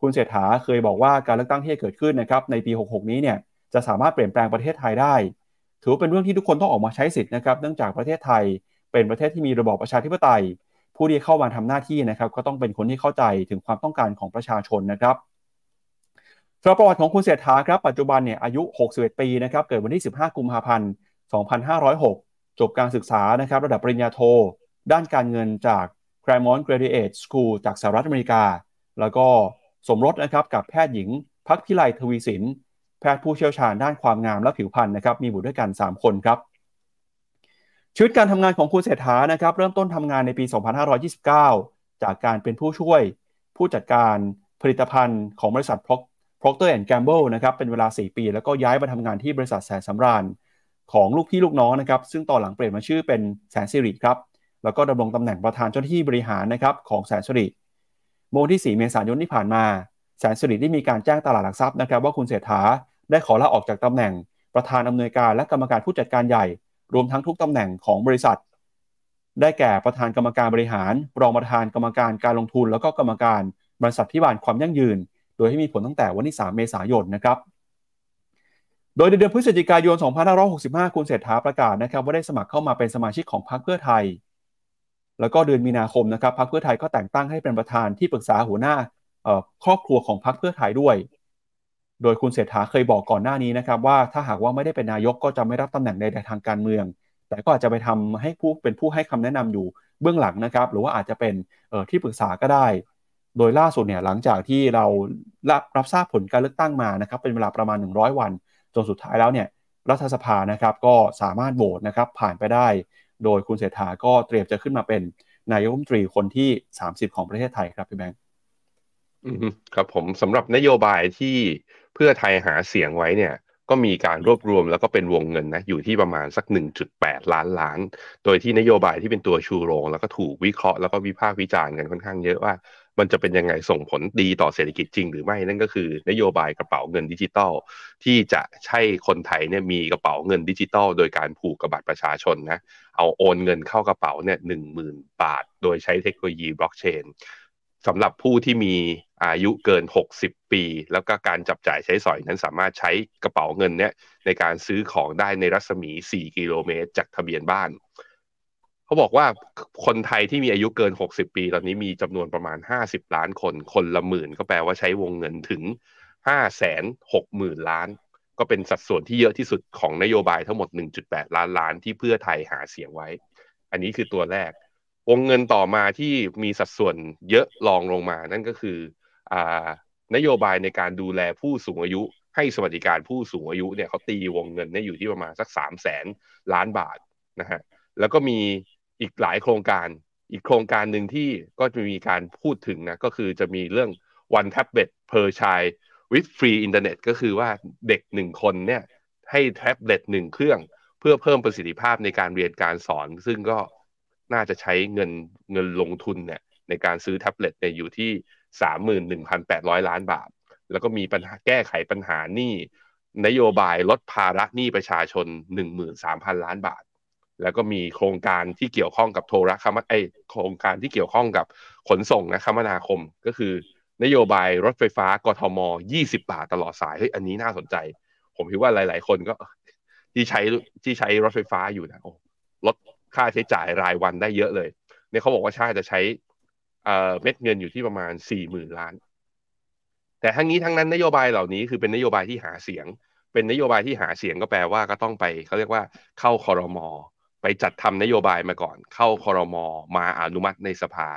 คุณเศรษฐาเคยบอกว่าการเลือกตั้งที่เกิดขึ้นนะครับในปี 66 นี้เนี่ยจะสามารถเปลี่ยนแปลงประเทศไทยได้ ถือว่าเป็นเรื่องที่ทุกคนต้องออกมาใช้สิทธิ์นะครับ เนื่องจากประเทศไทย เป็นประเทศที่มีระบอบประชาธิปไตย ผู้ที่เข้ามาทำหน้าที่นะครับ ก็ต้องเป็นคนที่เข้าใจถึงความต้องการของประชาชนนะครับสำหรับประวัติของคุณเศรษฐาครับปัจจุบันเนี่ยอายุ 61 ปีนะครับเกิดวันที่ 15 กุมภาพันธ์ 2506 จบการศึกษานะครับระดับปริญญาโท ด้านการเงินจาก Claremont Graduate School จากสหรัฐอเมริกา แล้วก็สมรสนะครับกับแพทย์หญิงพักพิไลทวีสิน แพทย์ผู้เชี่ยวชาญด้านความงามและผิวพรรณนะครับมีบุตรด้วยกัน 3 คนครับ ชีวิตการทำงานของคุณเศรษฐานะครับเริ่มต้นทำงานในปี 2529 จากการเป็นผู้ช่วยผู้จัดการผลิตภัณฑ์ของบริษัท Procter Gamble นะครับเป็นเวลา 4 ปี แล้วก็ย้ายมาทำงานที่บริษัทแสนสำราญของลูกพี่ลูกน้องนะครับซึ่งต่อหลังเปลี่ยนมาชื่อเป็นแสนสิริครับแล้วก็ดำรงตำแหน่งประธานเจ้าหน้าที่บริหารนะครับของแสนสิริโมงที่ 4 เมษายนที่ผ่านมาแสนสิริได้มีการแจ้งตลาดหลักทรัพย์นะครับว่าคุณเศรษฐาได้ขอลาออกจากตำแหน่งประธานอำนวยการและกรรมการผู้จัดการใหญ่ รวมทั้งทุกตำแหน่งของบริษัท ได้แก่ประธานกรรมการบริหาร รองประธานกรรมการการลงทุน แล้วก็กรรมการบริษัทพิบาลความยั่งยืน โดยให้มีผลตั้งแต่วันที่ 3 เมษายนนะครับ โดยในเดือนพฤศจิกายน 2565 คุณเศรษฐาประกาศนะครับว่าได้สมัครเข้ามาเป็นสมาชิกของพรรคเพื่อไทย แล้วก็เดือนมีนาคมนะครับพรรคเพื่อไทยก็แต่งตั้งให้เป็นประธานที่ปรึกษาหัวหน้าครอบครัวของพรรคเพื่อไทยด้วย โดยคุณเศรษฐาเคยบอกก่อนหน้านี้นะครับว่าถ้าหากว่าไม่ได้เป็นนายกก็จะไม่รับตำแหน่งใดทางการเมือง แต่ก็อาจจะไปทำให้ผู้เป็นผู้ให้คำแนะนำอยู่เบื้องหลังนะครับ หรือว่าอาจจะเป็นที่ปรึกษาก็ได้ โดยล่าสุดเนี่ยหลังจากที่เรารับรับทราบผลการเลือกตั้งมานะครับเป็นเวลาประมาณ 100 วันจนสุดท้ายแล้วเนี่ยรัฐสภานะครับก็สามารถโหวตนะครับผ่านไปได้ โดยคุณเศรษฐาก็เตรียมจะขึ้นมาเป็นนายกรัฐมนตรีคนที่ 30 ของประเทศไทยครับพี่แบงค์ครับผมสำหรับนโยบายที่ เพื่อไทยหาเสียงไว้เนี่ยก็มีการรวบรวมแล้วก็เป็นวงเงินนะอยู่ที่ประมาณสัก 1.8 ล้านล้าน โดยที่นโยบายที่เป็นตัวชูโรง แล้วก็ถูกวิเคราะห์แล้วก็วิพากษ์วิจารณ์กันค่อนข้างเยอะว่า มันจะเป็นยังไงส่งผลดีต่อเศรษฐกิจจริงหรือไม่นั่นก็คือนโยบายกระเป๋าเงินดิจิตอลที่จะให้คนไทยเนี่ยมีกระเป๋าเงินดิจิตอลโดยการผูกกับบัตรประชาชนนะเอาโอนเงินเข้ากระเป๋าเนี่ยหนึ่งหมื่นบาท โดยใช้เทคโนโลยีบล็อกเชนสำหรับผู้ที่มี อายุเกิน 60 ปี แล้วก็การจับจ่ายใช้สอยนั้นสามารถใช้กระเป๋าเงินเนี้ยในการซื้อของได้ในรัศมี 4 กิโลเมตร จากทะเบียนบ้าน เขาบอกว่าคนไทยที่มีอายุเกิน 60 ปี ตอนนี้มีจำนวนประมาณ 50 ล้านคน คนละหมื่นก็แปลว่าใช้วงเงินถึง 5 6 0 0 0 0 ล้าน ก็เป็นสัดส่วนที่เยอะที่สุดของนโยบายทั้งหมด 1.8 ล้านล้านที่เพื่อไทยหาเสียงไว้ อันนี้คือตัวแรก วงเงินต่อมาที่มีสัดส่วนเยอะรองลงมานั่นก็คือ นโยบายในการดูแลผู้สูงอายุ ให้สวัสดิการผู้สูงอายุเนี่ยเขาตีวงเงินเนี่ยอยู่ที่ประมาณสักสามแสนล้านบาทนะฮะแล้วก็มีอีกหลายโครงการ อีกโครงการหนึ่งที่ก็จะมีการพูดถึงนะก็คือจะมีเรื่อง one tablet per child with free internet ก็คือว่าเด็กหนึ่งคนเนี่ยให้แท็บเล็ตหนึ่งเครื่อง เพื่อเพิ่มประสิทธิภาพในการเรียนการสอน ซึ่งก็น่าจะใช้เงินเงินลงทุนเนี่ยในการซื้อแท็บเล็ตเนี่ยอยู่ที่ สามหมื่นหนึ่งพันแปดร้อยล้านบาท แล้วก็มีปัญหาแก้ไขปัญหานี้นโยบายลดภาระหนี้ประชาชนหนึ่งหมื่นสามพันล้านบาท แล้วก็มีโครงการที่เกี่ยวข้องกับโทรคมไอโครงการที่เกี่ยวข้องกับขนส่งนะคมนาคม ก็คือนโยบายรถไฟฟ้ากทม 20 บาทตลอดสาย เฮ้ย อันนี้น่าสนใจ ผมคิดว่าหลาย ๆ คนก็ที่ใช้ที่ใช้รถไฟฟ้าอยู่นะโอ้ลดค่าใช้จ่ายรายวันได้เยอะเลย เนี่ยเขาบอกว่าชาติจะใช้ เม็ดเงินอยู่ที่ประมาณ4 0,000ล้าน แต่ทั้งนี้ทั้งนั้นนโยบายเหล่านี้คือเป็นนโยบายที่หาเสียง เป็นนโยบายที่หาเสียงก็แปลว่าก็ต้องไปเขาเรียกว่าเข้าคอรมอไปจัดทำนโยบายมาก่อน เข้าคอรมอมาอนุมัติในสภา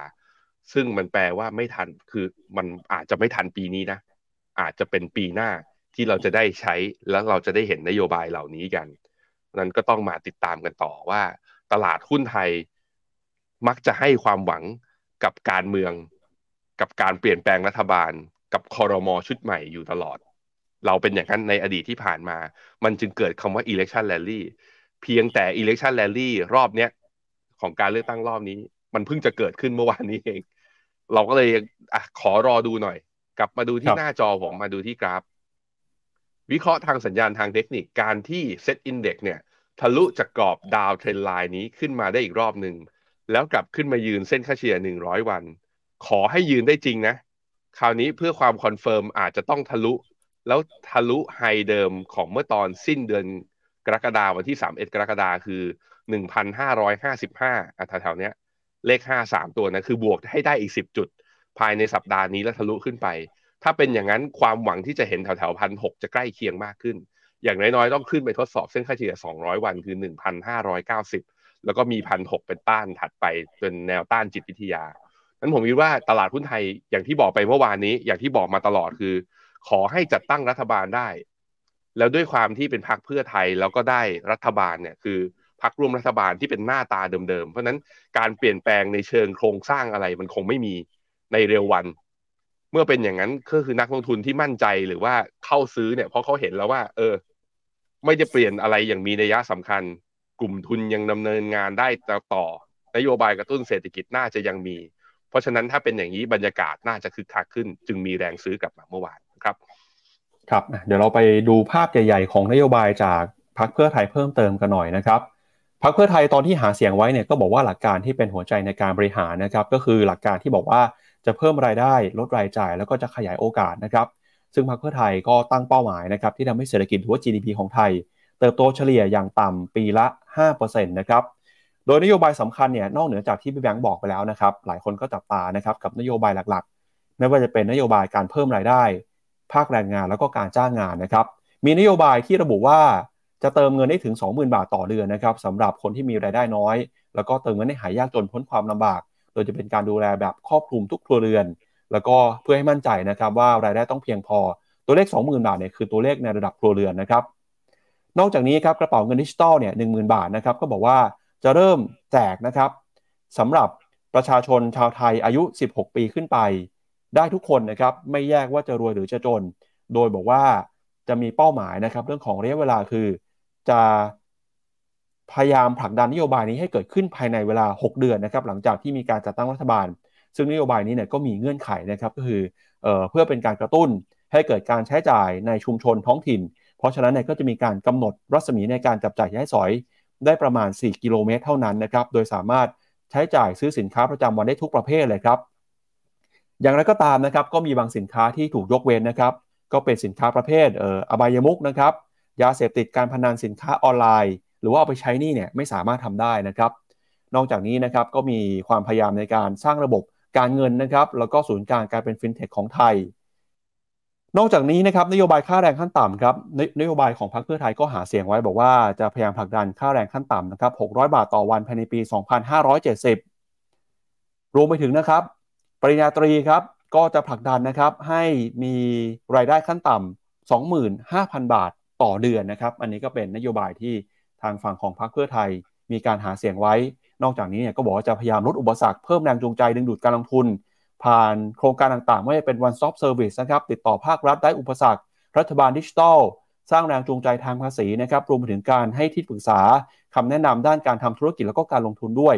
ซึ่งมันแปลว่าไม่ทันคือมันอาจจะไม่ทันปีนี้นะ อาจจะเป็นปีหน้าที่เราจะได้ใช้แล้วเราจะได้เห็นนโยบายเหล่านี้กันนั้นก็ต้องมาติดตามกันต่อว่า ตลาดหุ้นไทยมักจะให้ความหวัง กับการเมือง กับการเปลี่ยนแปลงรัฐบาล กับคอรมอชุดใหม่อยู่ตลอด เราเป็นอย่างนั้นในอดีตที่ผ่านมา มันจึงเกิดคำว่า election rally เพียงแต่ election rally รอบเนี้ยของการเลือกตั้งรอบนี้ มันเพิ่งจะเกิดขึ้นเมื่อวานนี้เอง เราก็เลยอะขอรอดูหน่อย กลับมาดูที่หน้าจอผมมาดูที่กราฟ วิเคราะห์ทางสัญญาณทางเทคนิคการที่ Set Index เนี่ย ทะลุจากกรอบ downtrend line นี้ขึ้นมาได้อีกรอบหนึ่ง แล้วกลับขึ้นมายืนเส้นค่าเฉลี่ย100วัน ขอให้ยืนได้จริงนะ คราวนี้เพื่อความ confirm อาจจะต้องทะลุ แล้วทะลุไฮเดิมของเมื่อตอนสิ้นเดือนกรกฎาวันที่31กรกฎาคือ1,555อะแถวๆเนี้ย เลข53ตัวนะ คือบวกให้ได้อีก10จุด ภายในสัปดาห์นี้แล้วทะลุขึ้นไป ถ้าเป็นอย่างนั้นความหวังที่จะเห็นแถวๆพันหจะใกล้เคียงมากขึ้น อย่างน้อยๆ ต้องขึ้นไปทดสอบเส้นค่าเฉลี่ย200 วันคือ 1,590 แล้วก็มีพันหกเป็นต้านถัดไปเป็นแนวต้านจิตวิทยานั้นผมคิดว่าตลาดหุ้นไทยอย่างที่บอกไปเมื่อวานนี้ อย่างที่บอกมาตลอดคือ ขอให้จัดตั้งรัฐบาลได้ แล้วด้วยความที่เป็นพรรคเพื่อไทยแล้วก็ได้รัฐบาลเนี่ยคือพรรคร่วมรัฐบาลที่เป็นหน้าตาเดิมๆ เพราะนั้นการเปลี่ยนแปลงในเชิงโครงสร้างอะไรมันคงไม่มีในเร็ววัน เมื่อเป็นอย่างนั้นก็คือนักลงทุนที่มั่นใจหรือว่าเข้าซื้อเนี่ยเพราะเขาเห็นแล้วว่า เออ ไม่จะเปลี่ยนอะไรอย่างมีนัยยะสำคัญ กลุ่มทุนยังดำเนินงานได้ต่อนโยบายกระตุ้นเศรษฐกิจน่าจะยังมี เพราะฉะนั้นถ้าเป็นอย่างนี้บรรยากาศน่าจะคึกคักขึ้น จึงมีแรงซื้อกลับมาเมื่อวานครับครับเดี๋ยวเราไปดูภาพใหญ่ๆของนโยบายจากพรรคเพื่อไทยเพิ่มเติมกันหน่อยนะครับพรรคเพื่อไทยตอนที่หาเสียงไว้เนี่ยก็บอกว่าหลักการที่เป็นหัวใจในการบริหารนะครับก็คือหลักการที่บอกว่าจะเพิ่มรายได้ลดรายจ่าย แล้วก็จะขยายโอกาสนะครับ ซึ่งพรรคเพื่อไทยก็ตั้งเป้าหมายนะครับที่ทำให้เศรษฐกิจหรือว่า GDP ของไทย เติบโตเฉลี่ยอย่างต่ำปีละ5%นะครับโดยนโยบายสำคัญเนี่ยนอกเหนือจากที่พี่แบงค์บอกไปแล้วนะครับหลายคนก็จับตานะครับกับนโยบายหลักๆ ไม่ว่าจะเป็นนโยบายการเพิ่มรายได้ ภาคแรงงานแล้วก็การจ้างงานนะครับมีนโยบายที่ระบุว่าจะเติมเงินได้ถึง 20,000 บาทต่อเดือนนะครับสำหรับคนที่มีรายได้น้อย แล้วก็เติมเงินให้หายยากจนพ้นความลำบาก โดยจะเป็นการดูแลแบบครอบคลุมทุกครัวเรือน แล้วก็เพื่อให้มั่นใจนะครับว่ารายได้ต้องเพียงพอตัวเลข 20,000 บาทเนี่ยคือตัวเลขในระดับครัวเรือนนะครับ นอกจากนี้ครับกระเป๋าเงินดิจิตอลเนี่ย10,000บาทนะครับก็บอกว่าจะเริ่มแจกนะครับสำหรับประชาชนชาวไทยอายุ 16 ปีขึ้นไป ได้ทุกคนนะครับไม่แยกว่าจะรวยหรือจะจน โดยบอกว่าจะมีเป้าหมายนะครับ เรื่องของระยะเวลาคือจะพยายามผลักดันนโยบายนี้ให้เกิดขึ้นภายในเวลา 6 เดือนนะครับ หลังจากที่มีการจัดตั้งรัฐบาล ซึ่งนโยบายนี้เนี่ยก็มีเงื่อนไขนะครับก็คือเอเพื่อเป็นการกระตุ้นให้เกิดการใช้จ่ายในชุมชนท้องถิ่น เพราะฉะนั้นเนี่ยก็จะมีการกำหนดรัศมีในการจับจ่ายใช้สอย ได้ประมาณ 4 กิโลเมตรเท่านั้นนะครับโดยสามารถใช้จ่ายซื้อสินค้าประจำวันได้ทุกประเภทเลยครับ อย่างไรก็ตามนะครับก็มีบางสินค้าที่ถูกยกเว้นนะครับ ก็เป็นสินค้าประเภทเอ่ออบายมุกนะครับยาเสพติดการพนันสินค้าออนไลน์ หรือว่าเอาไปใช้นี่เนี่ยไม่สามารถทำได้นะครับ นอกจากนี้นะครับก็มีความพยายามในการสร้างระบบการเงินนะครับ แล้วก็ศูนย์กลางการเป็นฟินเทคของไทย นอกจากนี้นะครับนโยบายค่าแรงขั้นต่ำครับนนโยบายของพรรคเพื่อไทยก็หาเสียงไว้บอกว่าจะพยายามผลักดันค่าแรงขั้นต่ำนะครับ 600 บาทต่อวันภายในปี 2570 รวมไปถึงนะครับ ปริญญาตรีครับก็จะผลักดันนะครับให้มีรายได้ขั้นต่ำ25,000 บาทต่อเดือนนะครับ อันนี้ก็เป็นนโยบายที่ทางฝั่งของพรรคเพื่อไทยมีการหาเสียงไว้ นอกจากนี้เนี่ยก็บอกว่าจะพยายามลดอุปสรรคเพิ่มแรงจูงใจดึงดูดการลงทุน ผ่านโครงการต่างๆ ไม่ว่าเป็น one stop service นะครับ ติดต่อภาครัฐได้อุปสรรค รัฐบาลดิจิทัล สร้างแรงจูงใจทางภาษีนะครับ รวมไปถึงการให้ที่ปรึกษาคำแนะนำด้านการทำธุรกิจแล้วก็การลงทุนด้วย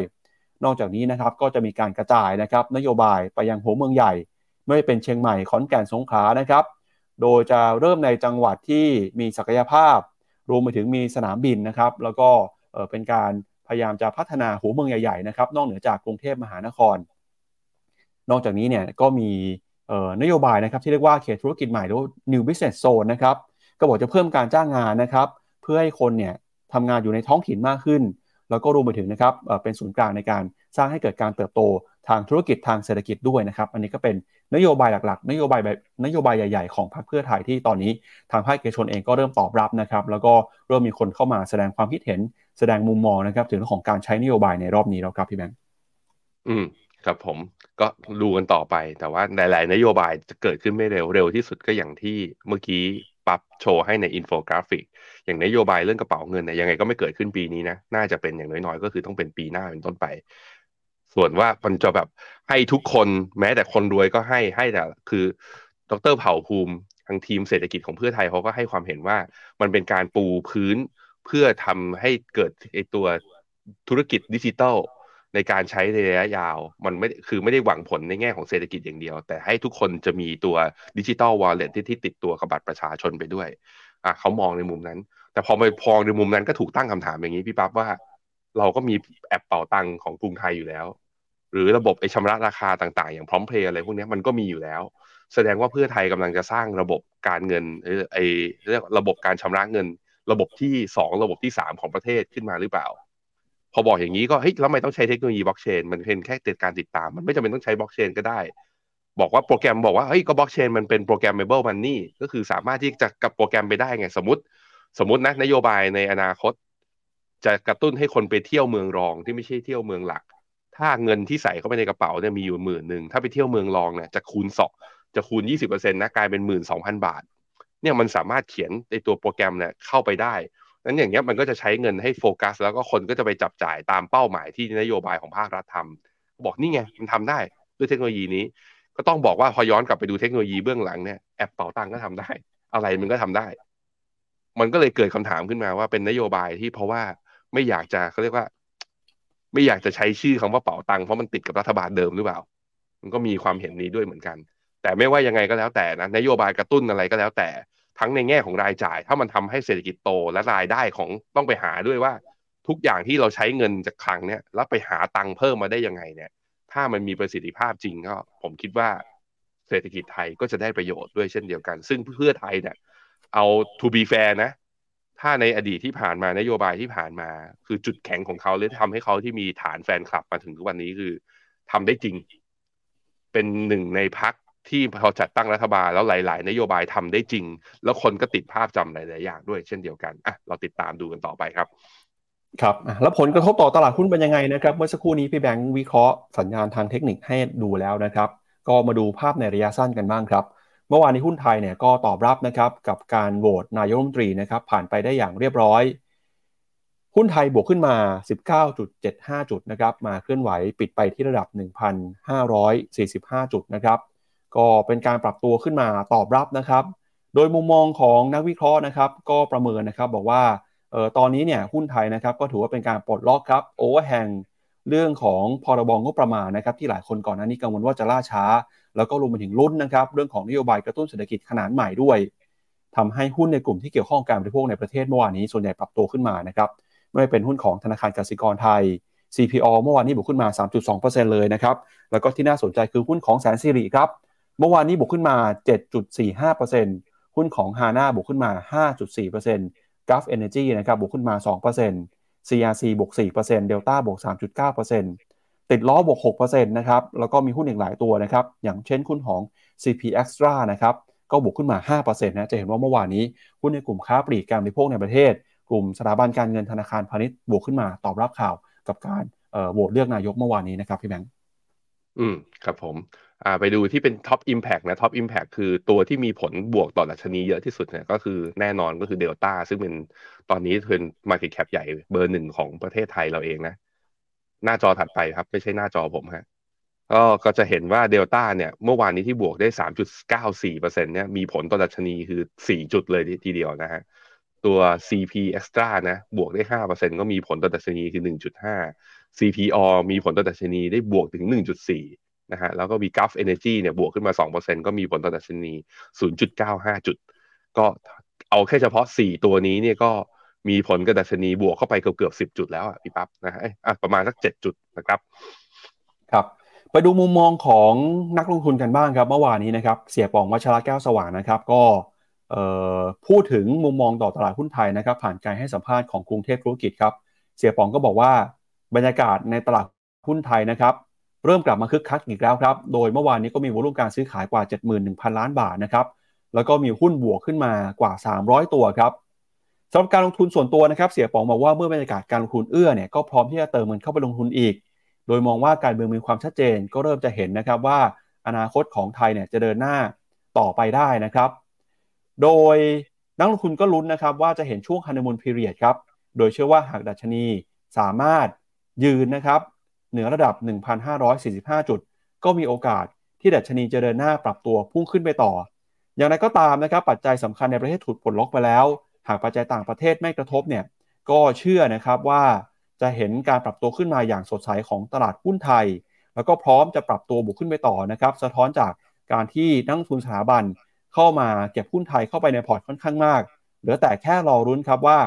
นอกจากนี้นะครับก็จะมีการกระจายนะครับนโยบายไปยังหัวเมืองใหญ่ ไม่เป็นเชียงใหม่ขอนแก่นสงขลานะครับ โดยจะเริ่มในจังหวัดที่มีศักยภาพ รวมไปถึงมีสนามบินนะครับ แล้วก็เป็นการพยายามจะพัฒนาหัวเมืองใหญ่ๆนะครับ นอกเหนือจากกรุงเทพมหานคร นอกจากนี้เนี่ยก็มีนโยบายนะครับที่เรียกว่าเขตธุรกิจใหม่หรือ new business zone นะครับก็บอกจะเพิ่มการจ้างงานนะครับเพื่อให้คนเนี่ยทำงานอยู่ในท้องถิ่นมากขึ้น แล้วก็รวมไปถึงนะครับเป็นศูนย์กลางในการสร้างให้เกิดการเติบโตทางธุรกิจทางเศรษฐกิจด้วยนะครับอันนี้ก็เป็นนโยบายหลักๆ นโยบายแบบนโยบายใหญ่ๆของพรรคเพื่อไทยที่ตอนนี้ทางภาคเอกชนเองก็เริ่มตอบรับนะครับแล้วก็เริ่มมีคนเข้ามาแสดงความคิดเห็นแสดงมุมมองนะครับถึงเรื่องของการใช้นโยบายในรอบนี้แล้วครับพี่แบงค์อืม ครับผมก็ดูกันต่อไป แต่ว่าหลาย ๆ นโยบายจะเกิดขึ้นไม่เร็วเร็วที่สุดก็อย่างที่เมื่อกี้ปรับโชว์ให้ในอินโฟกราฟิก อย่างนโยบายเรื่องกระเป๋าเงินเนี่ยยังไงก็ไม่เกิดขึ้นปีนี้นะ น่าจะเป็นอย่างน้อย ๆ ก็คือต้องเป็นปีหน้าเป็นต้นไป ส่วนว่ามันจะแบบให้ทุกคนแม้แต่คนรวยก็ให้ให้แต่คือดรเผ่าภูมิทางทีมเศรษฐกิจของเพื่อไทยเขาก็ให้ความเห็นว่ามันเป็นการปูพื้นเพื่อทำให้เกิดไอตัวธุรกิจดิจิทัล ในการใช้ในระยะยาว มันไม่คือไม่ได้หวังผลในแง่ของเศรษฐกิจอย่างเดียว แต่ให้ทุกคนจะมีตัวดิจิตอลวอลเล็ตที่ติดตัวกับบัตรประชาชนไปด้วยอะเขามองในมุมนั้น แต่พอไปพองในมุมนั้นก็ถูกตั้งคำถามอย่างนี้พี่ปั๊บว่า เราก็มีแอปเป๋าตังของกรุงไทยอยู่แล้ว หรือระบบไอชำระราคาต่างๆ อย่างพร้อมเพย์อะไรพวกนี้มันก็มีอยู่แล้ว แสดงว่าเพื่อไทยกำลังจะสร้างระบบการเงินไอเรียกระบบการชำระเงิน ระบบที่สองระบบที่สามของประเทศขึ้นมาหรือเปล่า อบอกอย่างนี้ก็เฮ้ยแล้วไม่ต้องใช้เทคโนโลยีบล็อกเชนมันเป็นแค่ติดการติดตาม มันไม่จำเป็นต้องใช้บล็อกเชนก็ได้ บอกว่าโปรแกรมบอกว่าเฮ้ยก็บล็อกเชนมันเป็น programmable money นี่ก็คือสามารถที่จะกับโปรแกรมไปได้ไงสมมติ สมมตินะนโยบายในอนาคต จะกระตุ้นให้คนไปเที่ยวเมืองรองที่ไม่ใช่เที่ยวเมืองหลัก ถ้าเงินที่ใส่เข้าไปในกระเป๋าเนี่ยมีอยู่หมื่นหนึ่งถ้าไปเที่ยวเมืองรองเนี่ยจะคูณสองจะคูณยี่สิบเปอร์เซ็นต์นะกลายเป็นหมื่นสองพันบาท เนี่ยมันสามารถเขียนในตัวโปรแกรมเนี่ยเข้าไปได้ นั้นอย่างเงี้ยมันก็จะใช้เงินให้โฟกัส แล้วก็คนก็จะไปจับจ่ายตามเป้าหมายที่นโยบายของภาครัฐทำบอกนี่ไงมันทำได้ด้วยเทคโนโลยีนี้ ก็ต้องบอกว่าพอย้อนกลับไปดูเทคโนโลยีเบื้องหลังเนี่ยแอปเป๋าตังก็ทำได้ อะไรมันก็ทำได้ มันก็เลยเกิดคำถามขึ้นมาว่าเป็นนโยบายที่เพราะว่าไม่อยากจะเขาเรียกว่า ไม่อยากจะใช้ชื่อคำว่าเป๋าตังเพราะมันติดกับรัฐบาลเดิมหรือเปล่า มันก็มีความเห็นนี้ด้วยเหมือนกัน แต่ไม่ว่ายังไงก็แล้วแต่นะนโยบายกระตุ้นอะไรก็แล้วแต่ ทั้งในแง่ของรายจ่าย ถ้ามันทำให้เศรษฐกิจโตและรายได้ของต้องไปหาด้วยว่า ทุกอย่างที่เราใช้เงินจากคลังเนี่ยแล้วไปหาตังค์เพิ่มมาได้ยังไงเนี่ย ถ้ามันมีประสิทธิภาพจริงก็ ผมคิดว่าเศรษฐกิจไทยก็จะได้ประโยชน์ด้วยเช่นเดียวกัน ซึ่งเพื่อไทยเนี่ยเอา to be fair นะ ถ้าในอดีตที่ผ่านมานโยบายที่ผ่านมา คือจุดแข็งของเขาเลยทำให้เขาที่มีฐานแฟนคลับมาถึงทุกวันนี้คือทำได้จริง เป็นหนึ่งในพัก ที่พอจัดตั้งรัฐบาลแล้วหลาย ๆ นโยบายทำได้จริง แล้วคนก็ติดภาพจำหลาย ๆ อย่างด้วยเช่นเดียวกันอะเราติดตามดูกันต่อไปครับครับแล้วผลกระทบต่อตลาดหุ้นเป็นยังไงนะครับ เมื่อสักครู่นี้พี่แบงค์วิเคราะห์สัญญาณทางเทคนิคให้ดูแล้วนะครับ ก็มาดูภาพในระยะสั้นกันบ้างครับ เมื่อวานนี้หุ้นไทยเนี่ยก็ตอบรับนะครับกับการโหวตนายกรัฐมนตรีนะครับ ผ่านไปได้อย่างเรียบร้อย หุ้นไทยบวกขึ้นมา 19.75 จุดนะครับ มาเคลื่อนไหวปิดไปที่ระดับ 1,545 จุดนะครับ ก็เป็นการปรับตัวขึ้นมาตอบรับนะครับ โดยมุมมองของนักวิเคราะห์นะครับก็ประเมินนะครับบอกว่าออตอนนี้เนี่ยหุ้นไทยนะครับก็ถือว่าเป็นการปลดล็อกครับโอเวอร์แฮงเรื่องของพรบงบประมาณนะครับที่หลายคนก่อนหน้านี้กังวลว่าจะล่าช้า แล้วก็รวมไปถึงลุ้นนะครับเรื่องของนโยบายกระตุ้นเศรษฐกิจขนาดใหม่ด้วยทำให้หุ้นในกลุ่มที่เกี่ยวข้องการบริโภคในประเทศเมื่อวานนี้ส่วนใหญ่ปรับตัวขึ้นมานะครับไม่เป็นหุ้นของธนาคารกสิกรไทย CPO เมื่อวานนี้บวกขึ้นมา 3.2%เลยนะครับแล้วก็ที่น่าสนใจคือหุ้นของแสนสิริครับ เมื่อวานนี้บวกขึ้นมา 7.45%หุ้นของ HANA บวกขึ้นมา 5.4% Gulf Energy นะครับบวกขึ้นมา 2% CRC บวก4% Delta บวก 3.9%ติดล้อบวก 6%นะครับแล้วก็มีหุ้นอีกหลายตัวนะครับอย่างเช่นหุ้นของ CP Axtra นะครับก็บวกขึ้นมา 5%นะจะเห็นว่าเมื่อวานนี้หุ้นในกลุ่มค้าปลีกการบริโภคในประเทศ กลุ่มสถาบันการเงินธนาคารพาณิชย์บวกขึ้นมาตอบรับข่าวกับการโหวตเลือกนายกเมื่อวานนี้นะครับพี่แบงค์อืมครับผม ไปดูที่เป็น top impact นะ top impact คือตัวที่มีผลบวกต่อดัชนีเยอะที่สุดเนี่ยก็คือแน่นอนก็คือเดลต้าซึ่งเป็นตอนนี้เป็น market cap ใหญ่เบอร์หนึ่งของประเทศไทยเราเองนะ หน้าจอถัดไปครับ ไม่ใช่หน้าจอผมฮะก็ก็จะเห็นว่าเดลต้าเนี่ยเมื่อวานนี้ที่บวกได้สามจุดเก้าสี่เปอร์เซ็นเนี่ยมีผลต่อดัชนีคือสี่จุดเลยทีเดียวนะฮะตัว CP Axtra นะบวกได้ห้าเปอร์เซ็นก็มีผลต่อดัชนีคือหนึ่งจุดห้า CPO มีผลต่อดัชนีได้บวกถึงหนึ่งจุดสี่ นะฮะแล้วก็มี Gulf Energy เนี่ยบวกขึ้นมา 2%ก็มีผลต่อดัชนี 0.95 จุด ก็เอาแค่เฉพาะ 4 ตัวนี้เนี่ยก็มีผลกระดัชนีบวกเข้าไปเกือบเกือบสิบจุดแล้วอะพี่ปั๊บนะฮะอะประมาณสักเจ็ดจุดนะครับครับ ไปดูมุมมองของนักลงทุนกันบ้างครับเมื่อวานนี้นะครับ เสียปองวัชระแก้วสว่างนะครับ ก็พูดถึงมุมมองต่อตลาดหุ้นไทยนะครับ ผ่านการให้สัมภาษณ์ของกรุงเทพธุรกิจครับ เสียปองก็บอกว่าบรรยากาศในตลาดหุ้นไทยนะครับ เริ่มกลับมาคึกคักอีกแล้วครับ โดยเมื่อวานนี้ก็มีวอลุ่มการซื้อขายกว่า 71,000 ล้านบาทนะครับ แล้วก็มีหุ้นบวกขึ้นมากว่า 300 ตัวครับสำหรับการลงทุนส่วนตัวนะครับ เสียป๋องบอกว่าเมื่อบรรยากาศการลงทุนเอื้อเนี่ยก็พร้อมที่จะเติมเงินเข้าไปลงทุนอีก โดยมองว่าการเมืองมีความชัดเจนก็เริ่มจะเห็นนะครับว่าอนาคตของไทยเนี่ยจะเดินหน้าต่อไปได้นะครับ โดยนักลงทุนก็ลุ้นนะครับว่าจะเห็นช่วงฮันนีมูนพีเรียดครับ โดยเชื่อว่าหากดัชนีสามารถยืนนะครับ เหนือระดับ 1,545 จุด ก็มีโอกาสที่ดัชนีจะเดินหน้าปรับตัวพุ่งขึ้นไปต่อ อย่างไรก็ตามนะครับปัจจัยสำคัญในประเทศถูกปลดล็อกไปแล้ว หากปัจจัยต่างประเทศไม่กระทบเนี่ยก็เชื่อนะครับว่าจะเห็นการปรับตัวขึ้นมาอย่างสดใสของตลาดหุ้นไทย แล้วก็พร้อมจะปรับตัวบุกขึ้นไปต่อนะครับสะท้อนจากการที่นักทุนสถาบันเข้ามาเก็บหุ้นไทยเข้าไปในพอร์ตค่อนข้างมากเหลือแต่แค่รอรุ้นครับว่า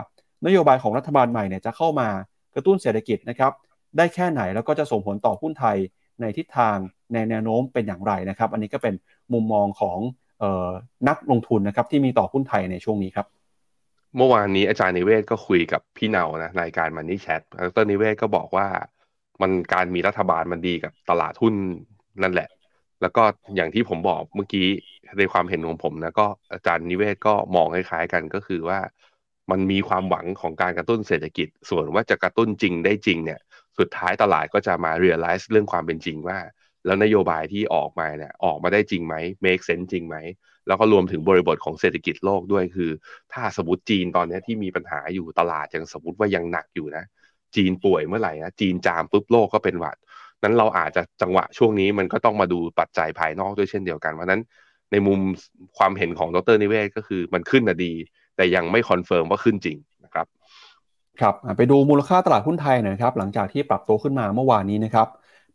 นโยบายของรัฐบาลใหม่เนี่ยจะเข้ามากระตุ้นเศรษฐกิจนะครับ ได้แค่ไหนแล้วก็จะส่งผลต่อหุ้นไทยในทิศทางในแนวโน้มเป็นอย่างไรนะครับ อันนี้ก็เป็นมุมมองของออนักลงทุนนะครับที่มีต่อหุ้นไทยในช่วงนี้ครับ เมื่อวานนี้อาจารย์นิเวศก็คุยกับพี่เนานะในการมันนี่แชทดรนิเวศก็บอกว่ามันการมีรัฐบาลมันดีกับตลาดหุ้นนั่นแหละ แล้วก็อย่างที่ผมบอกเมื่อกี้ในความเห็นของผมนะก็อาจารย์นิเวศก็มองคล้ายๆกันก็คือว่า มันมีความหวังของการกระตุ้นเศรษฐกิจ ส่วนว่าจะกระตุ้นจริงได้จริงเนี่ย สุดท้ายตลาดก็จะมา realize เรื่องความเป็นจริงว่า แล้วนโยบายที่ออกมาเนี่ยออกมาได้จริงไหม make sense จริงไหม แล้วก็รวมถึงบริบทของเศรษฐกิจโลกด้วยคือ ถ้าสมมติจีนตอนนี้ที่มีปัญหาอยู่ตลาดยังสมมติว่ายังหนักอยู่นะ จีนป่วยเมื่อไหร่นะจีนจามปุ๊บโลกก็เป็นหวัดนั้นเราอาจจะจังหวะช่วงนี้มันก็ต้องมาดูปัจจัยภายนอกด้วยเช่นเดียวกันเพราะนั้นในมุมความเห็นของดรนิเวศก็คือมันขึ้นนะดี แต่ยังไม่ confirm ว่าขึ้นจริง ครับครับไปดูมูลค่าตลาดหุ้นไทยหน่อยครับหลังจากที่ปรับตัวขึ้นมาเมื่อวานนี้นะครับ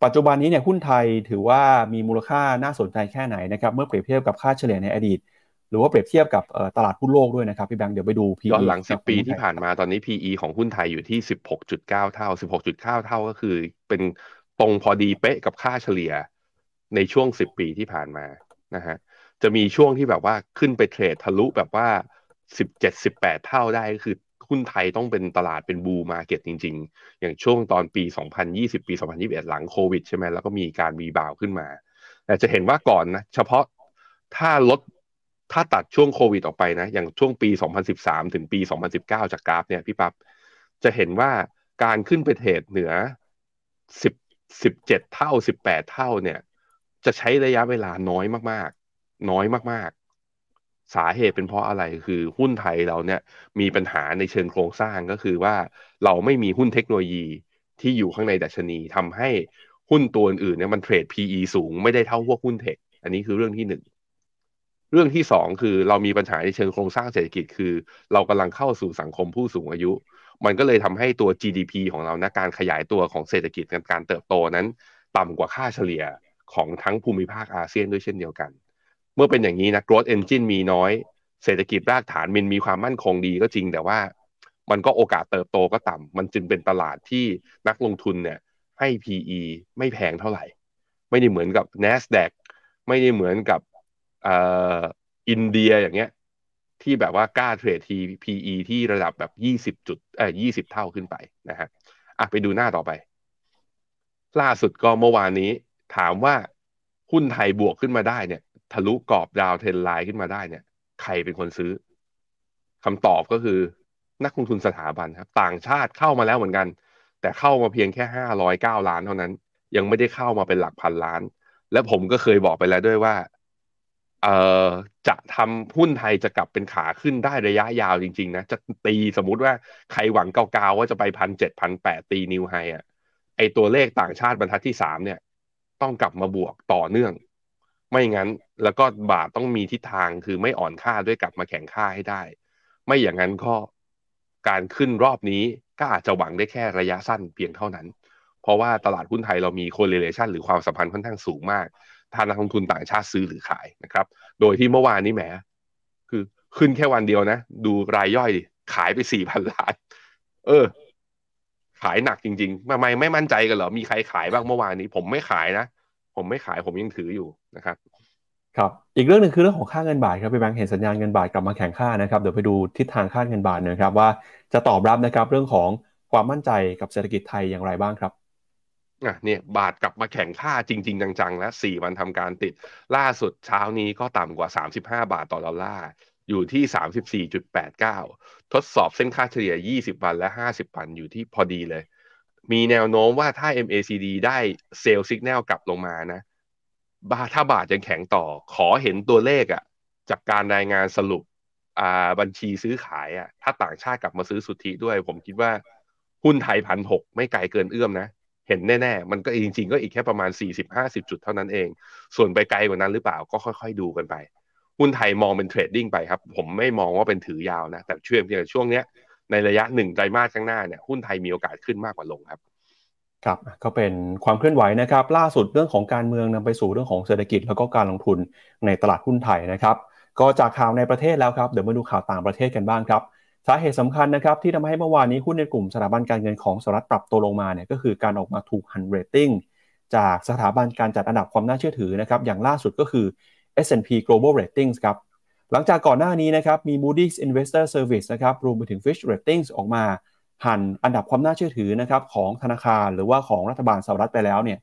ปัจจุบันนี้เนี่ยหุ้นไทยถือว่ามีมูลค่าน่าสนใจแค่ไหนนะครับเมื่อเปรียบเทียบกับค่าเฉลี่ยในอดีต หรือว่าเปรียบเทียบกับตลาดหุ้นโลกด้วยนะครับพี่แบงค์เดี๋ยวไปดู PE ย้อนหลัง 10 ปีที่ผ่านมาตอนนี้ PE ของหุ้นไทยอยู่ที่ 16.9 เท่า 16.9 เท่าก็คือ เป็นตรงพอดีเป๊ะกับค่าเฉลี่ยในช่วง 10 ปีที่ผ่านมานะฮะจะมีช่วงที่แบบว่าขึ้นไปเทรดทะลุแบบว่า 17-18 เท่าได้ก็คือ หุ้นไทยต้องเป็นตลาดเป็น bull market จริง ๆ อย่างช่วงตอนปี 2020 ปี 2021 หลังโควิดใช่ไหมแล้วก็มีการ rebound ขึ้นมา แต่จะเห็นว่าก่อนนะ เฉพาะถ้าลดถ้าตัดช่วงโควิดออกไปนะ อย่างช่วงปี 2013 ถึงปี 2019 จากกราฟเนี่ยพี่ปับ๊บจะเห็นว่าการขึ้นไปเทรดเหนือ 10 17 เท่า 18 เท่าเนี่ย จะใช้ระยะเวลาน้อยมากๆ น้อยมาก สาเหตุเป็นเพราะอะไรคือหุ้นไทยเราเนี่ยมีปัญหาในเชิงโครงสร้างก็คือว่าเราไม่มีหุ้นเทคโนโลยีที่อยู่ข้างในดัชนีทำให้หุ้นตัวอื่นเนี่ยมันเทรด PE สูงไม่ได้เท่าพวกหุ้นเทค อันนี้คือเรื่องที่หนึ่งเรื่องที่สองคือเรามีปัญหาในเชิงโครงสร้างเศรษฐกิจคือ เรากำลังเข้าสู่สังคมผู้สูงอายุ มันก็เลยทำให้ตัว GDP ของเรานะการขยายตัวของเศรษฐกิจการเติบโตนั้น ต่ำกว่าค่าเฉลี่ยของทั้งภูมิภาคอาเซียนด้วยเช่นเดียวกัน เมื่อเป็นอย่างนี้นะ growth engine มีน้อย เศรษฐกิจรากฐานมันมีความมั่นคงดีก็จริง แต่ว่ามันก็โอกาสเติบโตก็ต่ำมันจึงเป็นตลาดที่นักลงทุนเนี่ยให้ PE ไม่แพงเท่าไหร่ ไม่ได้เหมือนกับ NASDAQ ไม่ได้เหมือนกับอ่อินเดียอย่างเงี้ย ที่แบบว่ากล้าเทรดที PE ที่ระดับแบบยี่สิบจุดเอ่ยี่สิบเท่าขึ้นไปนะฮะอะไปดูหน้าต่อไป ล่าสุดก็เมื่อวานนี้ ถามว่าหุ้นไทยบวกขึ้นมาได้เนี่ย ทะลุกรอบดาวเทนไลน์ขึ้นมาได้เนี่ย ใครเป็นคนซื้อคำตอบก็คือนักลงทุนสถาบันครับ ต่างชาติเข้ามาแล้วเหมือนกัน แต่เข้ามาเพียงแค่ห้าร้อยเก้าล้านเท่านั้น ยังไม่ได้เข้ามาเป็นหลักพันล้าน และผมก็เคยบอกไปแล้วด้วยว่าเอ่อจะทำหุ้นไทยจะกลับเป็นขาขึ้นได้ระยะยาวจริง ๆ นะ จะตีสมมุติว่าใครหวังเกาๆว่าจะไปพันเจ็ดพันแปดตีนิวไฮอะไอตัวเลขต่างชาติบรรทัดที่สามเนี่ย ต้องกลับมาบวกต่อเนื่อง ไม่งั้นแล้วก็บาทต้องมีทิศทางคือไม่อ่อนค่าด้วยกลับมาแข่งค่าให้ได้ ไม่อย่างนั้นก็การขึ้นรอบนี้ก็อาจจะหวังได้แค่ระยะสั้นเพียงเท่านั้น เพราะว่าตลาดหุ้นไทยเรามี correlation หรือความสัมพันธ์ค่อนข้างสูงมากถ้านักลงทุนต่างชาติซื้อหรือขายนะครับ โดยที่เมื่อวานนี้แหมคือขึ้นแค่วันเดียวนะ ดูรายย่อยขายไปสี่พันล้าน เออ ขายหนักจริงๆทำไมไม่มั่นใจกันเหรอ มีใครขายบ้างเมื่อวานนี้ ผมไม่ขายนะ ผมไม่ขายผมยังถืออยู่นะครับครับอีกเรื่องหนึ่งคือเรื่องของค่าเงินบาทครับพี่แบงค์เห็นสัญญาณเงินบาทกลับมาแข็งค่านะครับเดี๋ยวไปดูทิศทางค่าเงินบาทนะครับว่าจะตอบรับนะครับเรื่องของความมั่นใจกับเศรษฐกิจไทยอย่างไรบ้างครับอะเนี่ยบาทกลับมาแข่งค่าจริง ๆ จังๆ แล้วสี่วันทำการติด ล่าสุดเช้านี้ก็ต่ำกว่า 35 บาทต่อดอลลาร์อยู่ที่ 34.89 ทดสอบเส้นค่าเฉลี่ย 20 วันและ 50 วันอยู่ที่พอดีเลย มีแนวโน้มว่าถ้า MACD ได้เซลล์สัญญาณกลับลงมานะบาถ้าบาทยังแข็งต่อขอเห็นตัวเลขอะจากการรายงานสรุปอ่าบัญชีซื้อขายอะถ้าต่างชาติกลับมาซื้อสุทธิด้วย ผมคิดว่าหุ้นไทยพันหกไม่ไกลเกินเอื้อมนะ เห็นแน่ๆ มันก็จริงๆ ก็อีกแค่ประมาณ 40-50 จุดเท่านั้นเอง ส่วนไปไกลกว่านั้นหรือเปล่าก็ค่อยๆดูกันไป หุ้นไทยมองเป็นเทรดดิ้งไปครับ ผมไม่มองว่าเป็นถือยาวนะ แต่ช่วงช่วงเนี้ย ในระยะหนึ่งไตรมาสข้างหน้าเนี่ยหุ้นไทยมีโอกาสขึ้นมากกว่าลงครับครับก็เป็นความเคลื่อนไหวนะครับ ล่าสุดเรื่องของการเมืองนำไปสู่เรื่องของเศรษฐกิจแล้วก็การลงทุนในตลาดหุ้นไทยนะครับก็จากข่าวในประเทศแล้วครับเดี๋ยวมาดูข่าวต่างประเทศกันบ้างครับสาเหตุสำคัญนะครับที่ทำให้เมื่อวานนี้หุ้นในกลุ่มสถาบันการเงินของสหรัฐปรับตัวลงมาเนี่ยก็คือการออกมาถูกหันเรตติ้งจากสถาบันการจัดอันดับความน่าเชื่อถือนะครับอย่างล่าสุดก็คือ S&P Global Ratings ครับ หลังจากก่อนหน้านี้นะครับมี Moody's Investor Service นะครับรวมไปถึง Fitch Ratings ออกมาหันอันดับความน่าเชื่อถือนะครับของธนาคารหรือว่าของรัฐบาลสหรัฐไปแล้วเนี่ย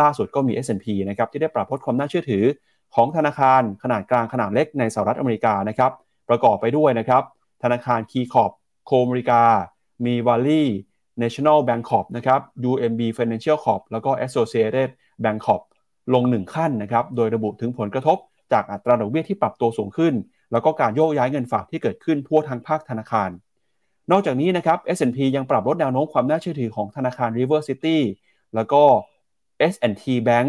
ล่าสุดก็มี S&P นะครับที่ได้ปรับลดความน่าเชื่อถือของธนาคารขนาดกลางขนาดเล็กในสหรัฐอเมริกานะครับประกอบไปด้วยนะครับธนาคาร Key Corp โคมริกา มีว a l ลี่ National Bank Corp นะครับ UMB Financial Corp แล้วก็ Associated Bank Corp ลง 1 ขั้นนะครับ โดยระบุถึงผลกระทบ จากอัตราดอกเบี้ยที่ปรับตัวสูงขึ้น แล้วก็การโยกย้ายเงินฝากที่เกิดขึ้นทั่วทั้งภาคธนาคาร นอกจากนี้นะครับ S&P ยังปรับลดแนวโน้มความน่าเชื่อถือของธนาคาร River City แล้วก็ S&T Bank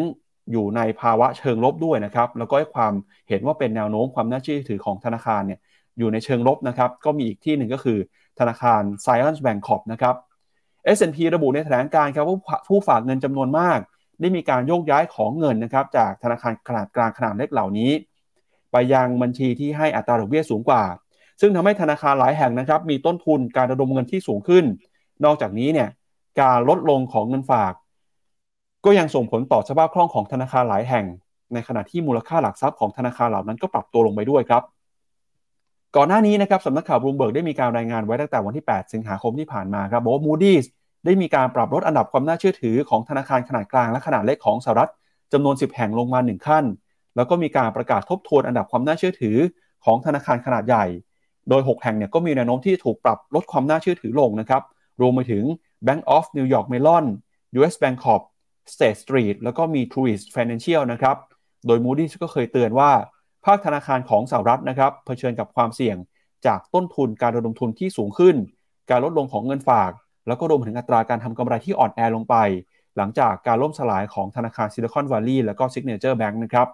อยู่ในภาวะเชิงลบด้วยนะครับ แล้วก็ให้ความเห็นว่าเป็นแนวโน้มความน่าเชื่อถือของธนาคารเนี่ยอยู่ในเชิงลบนะครับ ก็มีอีกที่หนึ่งก็คือธนาคาร s c i e n c e Bank Corp นะครับ S&P ระบุในแถลงการครับว่าผู้ฝากเงินจำนวนมาก ได้มีการโยกย้ายของเงินนะครับจากธนาคารขนาดกลางขนาดเล็กเหล่านี้ ไปยังบัญชีที่ให้อัตราดอกเบี้ยสูงกว่า ซึ่งทำให้ธนาคารหลายแห่งนะครับ มีต้นทุนการระดมเงินที่สูงขึ้น นอกจากนี้เนี่ยการลดลงของเงินฝาก ก็ยังส่งผลต่อสภาพคล่องของธนาคารหลายแห่ง ในขณะที่มูลค่าหลักทรัพย์ของธนาคารเหล่านั้นก็ปรับตัวลงไปด้วยครับก่อนหน้านี้นะครับสำนักข่าวบลูเบิร์กได้มีการรายงานไว้ตั้งแต่วันที่ 8 สิงหาคมที่ผ่านมาครับบอกว่า Moody's ได้มีการปรับลดอันดับความน่าเชื่อถือของธนาคารขนาดกลางและขนาดเล็กของสหรัฐจำนวน 10 แห่งลงมา 1 ขั้น แล้วก็มีการประกาศทบทวนอันดับความน่าเชื่อถือของธนาคารขนาดใหญ่ โดย 6 แห่งเนี่ยก็มีแนวโน้มที่ถูกปรับลดความน่าเชื่อถือลงนะครับ รวมไปถึง Bank of New York Mellon US Bank Corp State Street แล้วก็มี Truist Financial นะครับ โดย Moody's ก็เคยเตือนว่า ภาคธนาคารของสหรัฐนะครับเผชิญกับความเสี่ยงจากต้นทุนการระดมทุนที่สูงขึ้น การลดลงของเงินฝาก แล้วก็รวมถึงอัตราการทำกำไรที่อ่อนแอลงไป หลังจากการล่มสลายของธนาคารซิลิคอนวัลลีย์และก็ Signature Bank นะครับ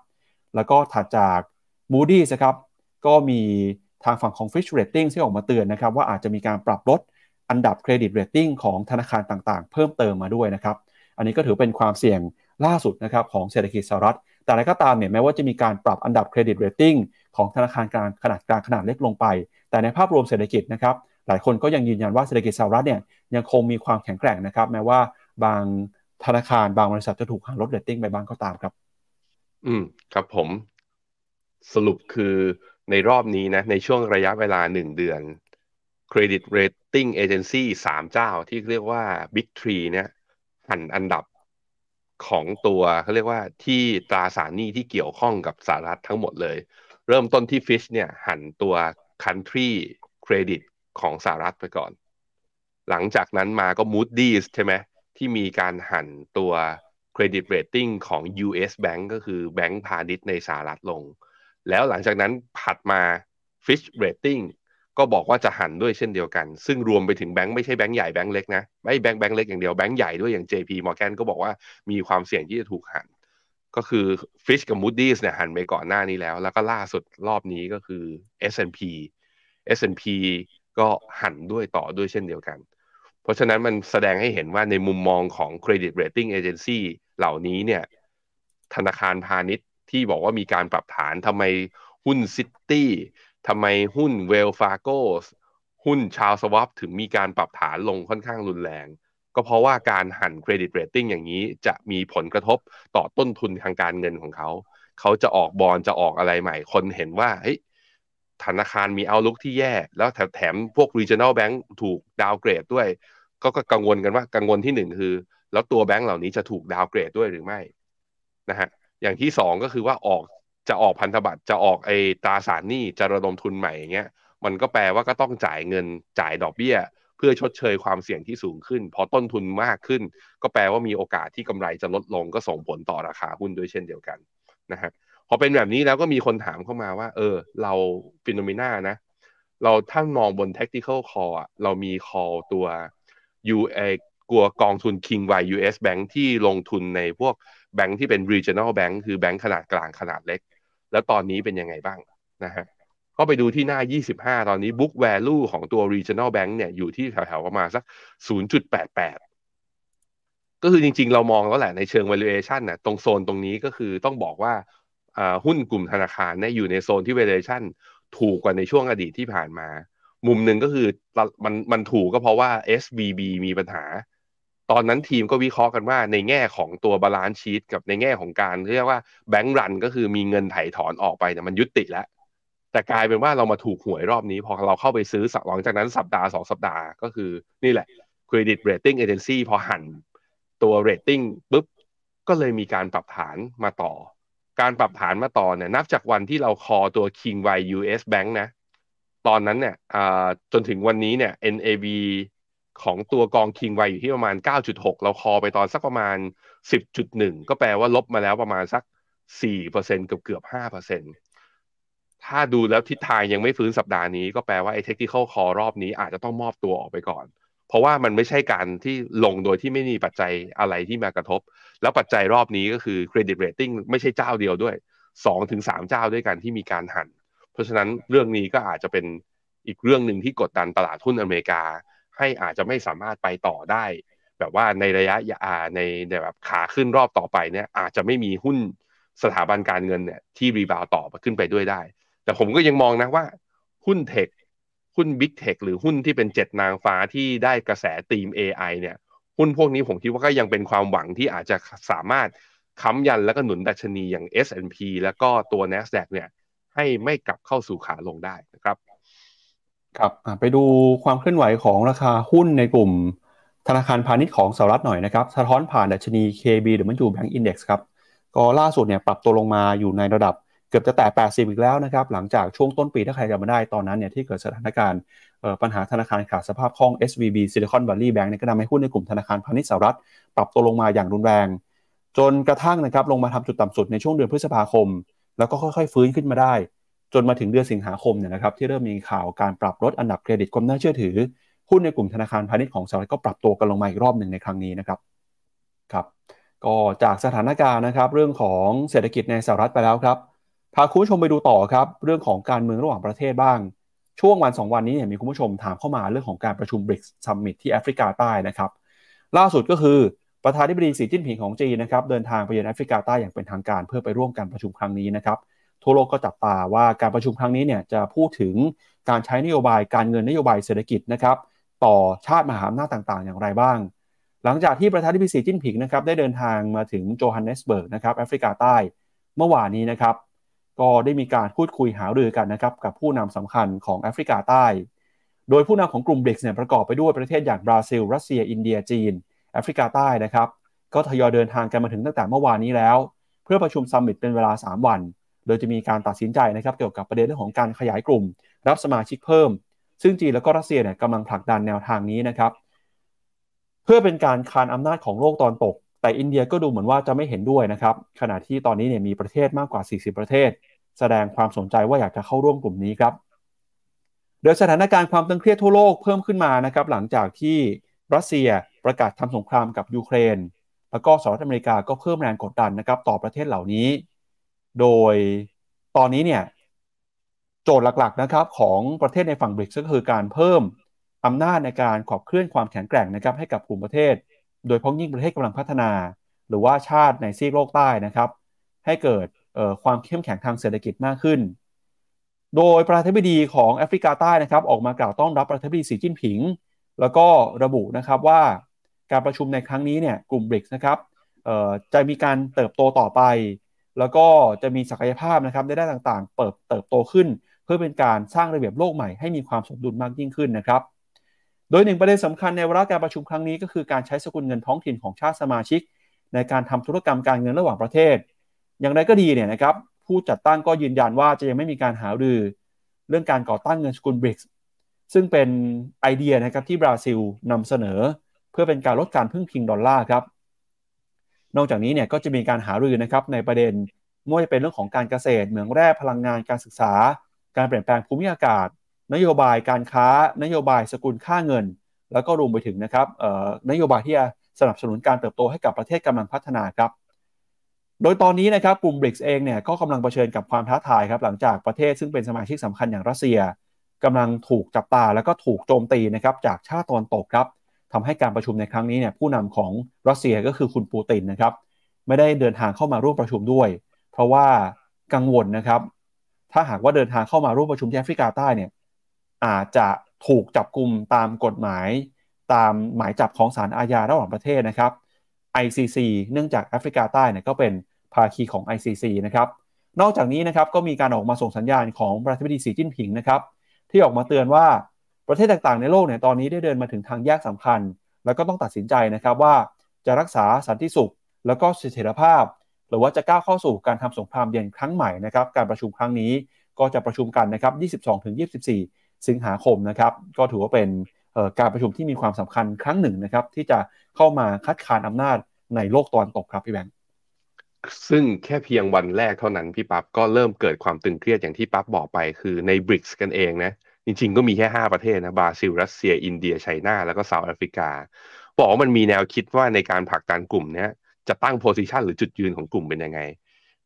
แล้วก็ถัดจาก Moody's นะครับ ก็มีทางฝั่งของ Fitch Rating ที่ออกมาเตือนนะครับ ว่าอาจจะมีการปรับลดอันดับเครดิตเรตติ้งของธนาคารต่างๆ เพิ่มเติมมาด้วยนะครับ อันนี้ก็ถือเป็นความเสี่ยงล่าสุดนะครับของเศรษฐกิจสหรัฐ แต่อะไรก็ตามเนี่ยแม้ว่าจะมีการปรับอันดับเครดิตเรตติ้งของธนาคารกลางขนาดกลางขนาดเล็กลงไป แต่ในภาพรวมเศรษฐกิจนะครับ หลายคนก็ยังยืนยันว่าเศรษฐกิจสหรัฐเนี่ยยังคงมีความแข็งแกร่งนะครับ แม้ว่าบางธนาคารบางบริษัทจะถูกหั่นลดเรตติ้งไปบ้างก็ตามครับ อืมครับผม สรุปคือในรอบนี้นะ ในช่วงระยะเวลาหนึ่งเดือน credit rating agency สามเจ้าที่เรียกว่า Big Three เนี่ยหั่นอันดับของตัวเขาเรียกว่าที่ตราสารหนี้ที่เกี่ยวข้องกับสหรัฐทั้งหมดเลย เริ่มต้นที่ฟิชเนี่ยหันตัว country credit ของสหรัฐไปก่อน หลังจากนั้นมาก็ Moody's ใช่ไหมที่มีการหันตัว credit rating ของ US Bank ก็คือแบงก์พาณิชย์ในสหรัฐลง แล้วหลังจากนั้นผัดมา Fitch Rating ก็บอกว่าจะหันด้วยเช่นเดียวกัน ซึ่งรวมไปถึงแบงก์ไม่ใช่แบงก์ใหญ่แบงก์เล็กนะไม่แบงก์แบงก์เล็กอย่างเดียวแบงก์ใหญ่ด้วยอย่าง JP Morgan ก็บอกว่ามีความเสี่ยงที่จะถูกหัน ก็คือ Fitch กับ Moody's เนี่ยหันไปก่อนหน้านี้แล้ว แล้วก็ล่าสุดรอบนี้ก็คือ S&P S&P ก็หันด้วยต่อด้วยเช่นเดียวกัน เพราะฉะนั้นมันแสดงให้เห็นว่าในมุมมองของ Credit Rating Agency เหล่านี้เนี่ยธนาคารพาณิชย์ที่บอกว่ามีการปรับฐานทำไมหุ้นซิตี้ทำไมหุ้นเวลฟาโกสหุ้นชาวสวอปถึงมีการปรับฐานลงค่อนข้างรุนแรง ก็เพราะว่าการหั่น credit rating อย่างนี้จะมีผลกระทบต่อต้นทุนทางการเงินของเขา เขาจะออกบอลจะออกอะไรใหม่คนเห็นว่าเฮ้ย ธนาคารมี outlook ที่แย่ แล้วแถมพวก regional bank ถูก downgrade ด้วย ก็กังวลกันว่ากังวลที่หนึ่งคือ แล้วตัวแบงก์เหล่านี้จะถูก downgrade ด้วยหรือไม่นะฮะอย่างที่สองก็คือว่าออกจะออกพันธบัตรจะออกไอตราสารหนี้จะระดมทุนใหม่อย่างเงี้ยมันก็แปลว่าก็ต้องจ่ายเงินจ่ายดอกเบี้ย เพื่อชดเชยความเสี่ยงที่สูงขึ้น พอต้นทุนมากขึ้น ก็แปลว่ามีโอกาสที่กำไรจะลดลงก็ส่งผลต่อราคาหุ้นด้วยเช่นเดียวกันนะฮะ พอเป็นแบบนี้แล้วก็มีคนถามเข้ามาว่า เออ เราฟิโนเมนานะ เราถ้ามองบน tactical call อะเรามี call ตัว U เอกลัวกองทุน King Y US Bank ที่ลงทุนในพวกแบงค์ที่เป็น regional bank คือแบงค์ขนาดกลางขนาดเล็ก แล้วตอนนี้เป็นยังไงบ้างนะฮะก็ไปดูที่หน้า 25 ตอนนี้ book value ของตัว regional bank เนี่ยอยู่ที่แถวๆประมาณสัก 0.88 ก็คือจริงๆ เรามองแล้วแหละในเชิง valuation นะตรงโซนตรงนี้ก็คือต้องบอกว่า หุ้นกลุ่มธนาคารเนี่ยอยู่ในโซนที่ valuation ถูกกว่าในช่วงอดีตที่ผ่านมา มุมหนึ่งก็คือมันมันถูกก็เพราะว่า SVB มีปัญหา ตอนนั้นทีมก็วิเคราะห์กันว่าในแง่ของตัว balance sheet กับในแง่ของการเรียกว่าแบงก์รันก็คือมีเงินไถ่ถอนออกไปเนี่ยมันยุติแล้วแต่กลายเป็นว่าเรามาถูกหวยรอบนี้ พอเราเข้าไปซื้อหลังจากนั้นสัปดาห์สองสัปดาห์ก็คือนี่แหละ Credit Rating Agency พอหันตัว rating ปุ๊บก็เลยมีการปรับฐานมาต่อ การปรับฐานมาต่อเนี่ยนับจากวันที่เราคอตัว King Y US Bank นะ ตอนนั้นเนี่ยจนถึงวันนี้เนี่ย NAV ของตัวกอง King Y อยู่ที่ประมาณ 9.6 เราคอไปตอนสักประมาณ 10.1 ก็แปลว่าลบมาแล้วประมาณสัก 4%เกือบเกือบ5%ถ้าดูแล้วทิศทางยังไม่ฟื้นสัปดาห์นี้ ก็แปลว่าไอ้ technical call รอบนี้อาจจะต้องมอบตัวออกไปก่อน เพราะว่ามันไม่ใช่การที่ลงโดยที่ไม่มีปัจจัยอะไรที่มากระทบ แล้วปัจจัยรอบนี้ก็คือ credit rating ไม่ใช่เจ้าเดียวด้วย2-3ถึงเจ้าด้วยกันที่มีการหันเพราะฉะนั้นเรื่องนี้ก็อาจจะเป็นอีกเรื่องหนึ่งที่กดดันตลาดหุ้นอเมริกา ให้อาจจะไม่สามารถไปต่อได้ แบบว่าในระยะยาในแบบขาขึ้นรอบต่อไปเนี่ยอาจจะไม่มีหุ้นสถาบันการเงินเนี่ยที่รีบาวต่อขึ้นไปด้วยได้ แต่ผมก็ยังมองนะว่าหุ้นเทค หุ้นบิ๊กเทคหรือหุ้นที่เป็นเจ็ดนางฟ้าที่ได้กระแสตีม AI เนี่ย หุ้นพวกนี้ผมคิดว่าก็ยังเป็นความหวังที่อาจจะสามารถค้ำยันแล้วก็หนุนดัชนีอย่าง S&P แล้วก็ตัว NASDAQ เนี่ยให้ไม่กลับเข้าสู่ขาลงได้นะครับ ครับไปดูความเคลื่อนไหวของราคาหุ้นในกลุ่มธนาคารพาณิชย์ของสหรัฐหน่อยนะครับ สะท้อนผ่านดัชนี KB หรือมันอยู่แบงก์อินด็กซ์ครับ ก็ล่าสุดเนี่ยปรับตัวลงมาอยู่ในระดับ เกือบจะแตะ80 อีกแล้วนะครับ หลังจากช่วงต้นปีถ้าใครจำมาได้ตอนนั้นเนี่ยที่เกิดสถานการณ์ปัญหาธนาคารขาดสภาพคล่อง SVB Silicon Valley Bank เนี่ยก็ทำให้หุ้นในกลุ่มธนาคารพาณิชย์สหรัฐ ปรับตัวลงมาอย่างรุนแรง จนกระทั่งนะครับลงมาทำจุดต่ำสุดในช่วงเดือนพฤษภาคม แล้วก็ค่อยๆ ฟื้นขึ้นมาได้ จนมาถึงเดือนสิงหาคมเนี่ยนะครับที่เริ่มมีข่าวการปรับลดอันดับเครดิตความน่าเชื่อถือหุ้นในกลุ่มธนาคารพาณิชย์ของสหรัฐก็ปรับตัวกันลงมาอีกรอบหนึ่งในครั้งนี้นะครับครับก็จากสถานการณ์นะครับเรื่องของเศรษฐกิจในสหรัฐไปแล้วครับ พาคุณผู้ชมไปดูต่อครับ เรื่องของการเมืองระหว่างประเทศบ้าง ช่วงวัน 2 วันนี้เนี่ยมีคุณผู้ชมถามเข้ามาเรื่องของการประชุม BRICS Summit ที่แอฟริกาใต้นะครับ ล่าสุดก็คือประธานาธิบดีสีจิ้นผิงของจีนนะครับเดินทางไปเยือนแอฟริกาใต้อย่างเป็นทางการเพื่อไปร่วมการประชุมครั้งนี้นะครับทั่วโลกก็จับตาว่าการประชุมครั้งนี้เนี่ยจะพูดถึงการใช้นโยบายการเงินนโยบายเศรษฐกิจนะครับต่อชาติมหาอำนาจต่างๆ อย่างไรบ้าง หลังจากที่ประธานาธิบดีสีจิ้นผิงนะครับได้เดินทางมาถึงโจฮันเนสเบิร์กนะครับแอฟริกาใต้เมื่อวานนี้นะครับ ก็ได้มีการพูดคุยหารือกันนะครับกับผู้นำสำคัญของแอฟริกาใต้ โดยผู้นำของกลุ่มเบรกเนี่ยประกอบไปด้วยประเทศอย่างบราซิล รัสเซีย อินเดีย จีน แอฟริกาใต้นะครับ ก็ทยอยเดินทางกันมาถึงตั้งแต่เมื่อวานนี้แล้ว เพื่อประชุมซัมมิตเป็นเวลา 3 วัน โดยจะมีการตัดสินใจนะครับเกี่ยวกับประเด็นเรื่องของการขยายกลุ่ม รับสมาชิกเพิ่ม ซึ่งจีนแล้วก็รัสเซียเนี่ยกำลังผลักดันแนวทางนี้นะครับ เพื่อเป็นการคานอำนาจของโลกตอนตกแต่อินเดียก็ดูเหมือนว่าจะไม่เห็นด้วยนะครับ ขณะที่ตอนนี้เนี่ยมีประเทศมากกว่า 40 ประเทศ แสดงความสนใจว่าอยากจะเข้าร่วมกลุ่มนี้ครับ โดยสถานการณ์ความตึงเครียดทั่วโลกเพิ่มขึ้นมานะครับหลังจากที่รัสเซียประกาศทำสงครามกับยูเครน แล้วก็สหรัฐอเมริกาก็เพิ่มแรงกดดันนะครับต่อประเทศเหล่านี้ โดยตอนนี้เนี่ยโจทย์หลักๆนะครับของประเทศในฝั่งบริกก็คือการเพิ่มอำนาจในการขับเคลื่อนความแข็งแกร่งนะครับให้กับกลุ่มประเทศ โดยพ้องยิ่งประเทศกำลังพัฒนา หรือว่าชาติในซีกโลกใต้นะครับ ให้เกิด ความเข้มแข็งทางเศรษฐกิจมากขึ้น โดยประธานาธิบดีของแอฟริกาใต้นะครับออกมากล่าวต้อนรับประธานาธิบดีสีจิ้นผิง แล้วก็ระบุนะครับว่าการประชุมในครั้งนี้เนี่ยกลุ่มบริกนะครับจะมีการเติบโตต่อไป แล้วก็จะมีศักยภาพนะครับในด้านต่างๆ เปิดเติบโตขึ้น เพื่อเป็นการสร้างระเบียบโลกใหม่ให้มีความสมดุลมากยิ่งขึ้นนะครับ โดยหนึ่งประเด็นสำคัญในวาระการประชุมครั้งนี้ก็คือการใช้สกุลเงินท้องถิ่นของชาติสมาชิก ในการทำธุรกรรมการเงินระหว่างประเทศ อย่างไรก็ดีเนี่ยนะครับผู้จัดตั้งก็ยืนยันว่าจะยังไม่มีการหารือ เรื่องการก่อตั้งเงินสกุลบริกซึ่งเป็นไอเดียนะครับที่บราซิลนำเสนอ เพื่อเป็นการลดการพึ่งพิงดอลลาร์ครับ นอกจากนี้เนี่ยก็จะมีการหารือนะครับในประเด็นไม่ว่าจะเป็นเรื่องของการเกษตร เหมืองแร่พลังงานการศึกษา การเปลี่ยนแปลงภูมิอากาศ นโยบายการค้า นโยบายสกุลค่าเงิน แล้วก็รวมไปถึงนะครับนโยบายที่จะสนับสนุนการเติบโตให้กับประเทศกำลังพัฒนาครับ โดยตอนนี้นะครับกลุ่มบริกส์เองเนี่ยก็กำลังเผชิญกับความท้าทายครับหลังจากประเทศซึ่งเป็นสมาชิกสำคัญอย่างรัสเซียกำลังถูกจับตาแล้วก็ถูกโจมตีนะครับจากชาติตะวันตกครับทำให้การประชุมในครั้งนี้เนี่ยผู้นำของรัสเซียก็คือคุณปูตินนะครับไม่ได้เดินทางเข้ามาร่วมประชุมด้วย เพราะว่ากังวลนะครับถ้าหากว่าเดินทางเข้ามาร่วมประชุมที่แอฟริกาใต้เนี่ยอาจจะถูกจับกลุ่มตามกฎหมาย ตามหมายจับของศาลอาญาระหว่างประเทศนะครับ ICC เนื่องจากแอฟริกาใต้เนี่ยก็เป็น ภาคีของ ICC นะครับนอกจากนี้นะครับก็มีการออกมาส่งสัญญาณของประธานาธิบดีสีจิ้นผิงนะครับที่ออกมาเตือนว่าประเทศต่างๆในโลกเนี่ยตอนนี้ได้เดินมาถึงทางแยกสำคัญ แล้วก็ต้องตัดสินใจนะครับว่าจะรักษาสันติสุข แล้วก็เสถียรภาพ หรือว่าจะก้าวเข้าสู่การทำสงครามเย็นครั้งใหม่นะครับการประชุมครั้งนี้ก็จะประชุมกันนะครับ 22-24 สิงหาคมนะครับก็ถือว่าเป็นการประชุมที่มีความสำคัญครั้งหนึ่งนะครับที่จะเข้ามาคัดค้านอำนาจในโลกตะวันตกครับพี่แบงค์ ซึ่งแค่เพียงวันแรกเท่านั้นพี่ปั๊บก็เริ่มเกิดความตึงเครียดอย่างที่ปั๊บบอกไปคือในบริกส์กันเองนะ จริงๆ ก็มีแค่ 5 ประเทศนะบราซิล รัสเซีย อินเดียไชน่า แล้วก็เซาท์แอฟริกา บอกว่ามันมีแนวคิดว่าในการผลักดันกลุ่มนี้จะตั้งโพซิชันหรือจุดยืนของกลุ่มเป็นยังไง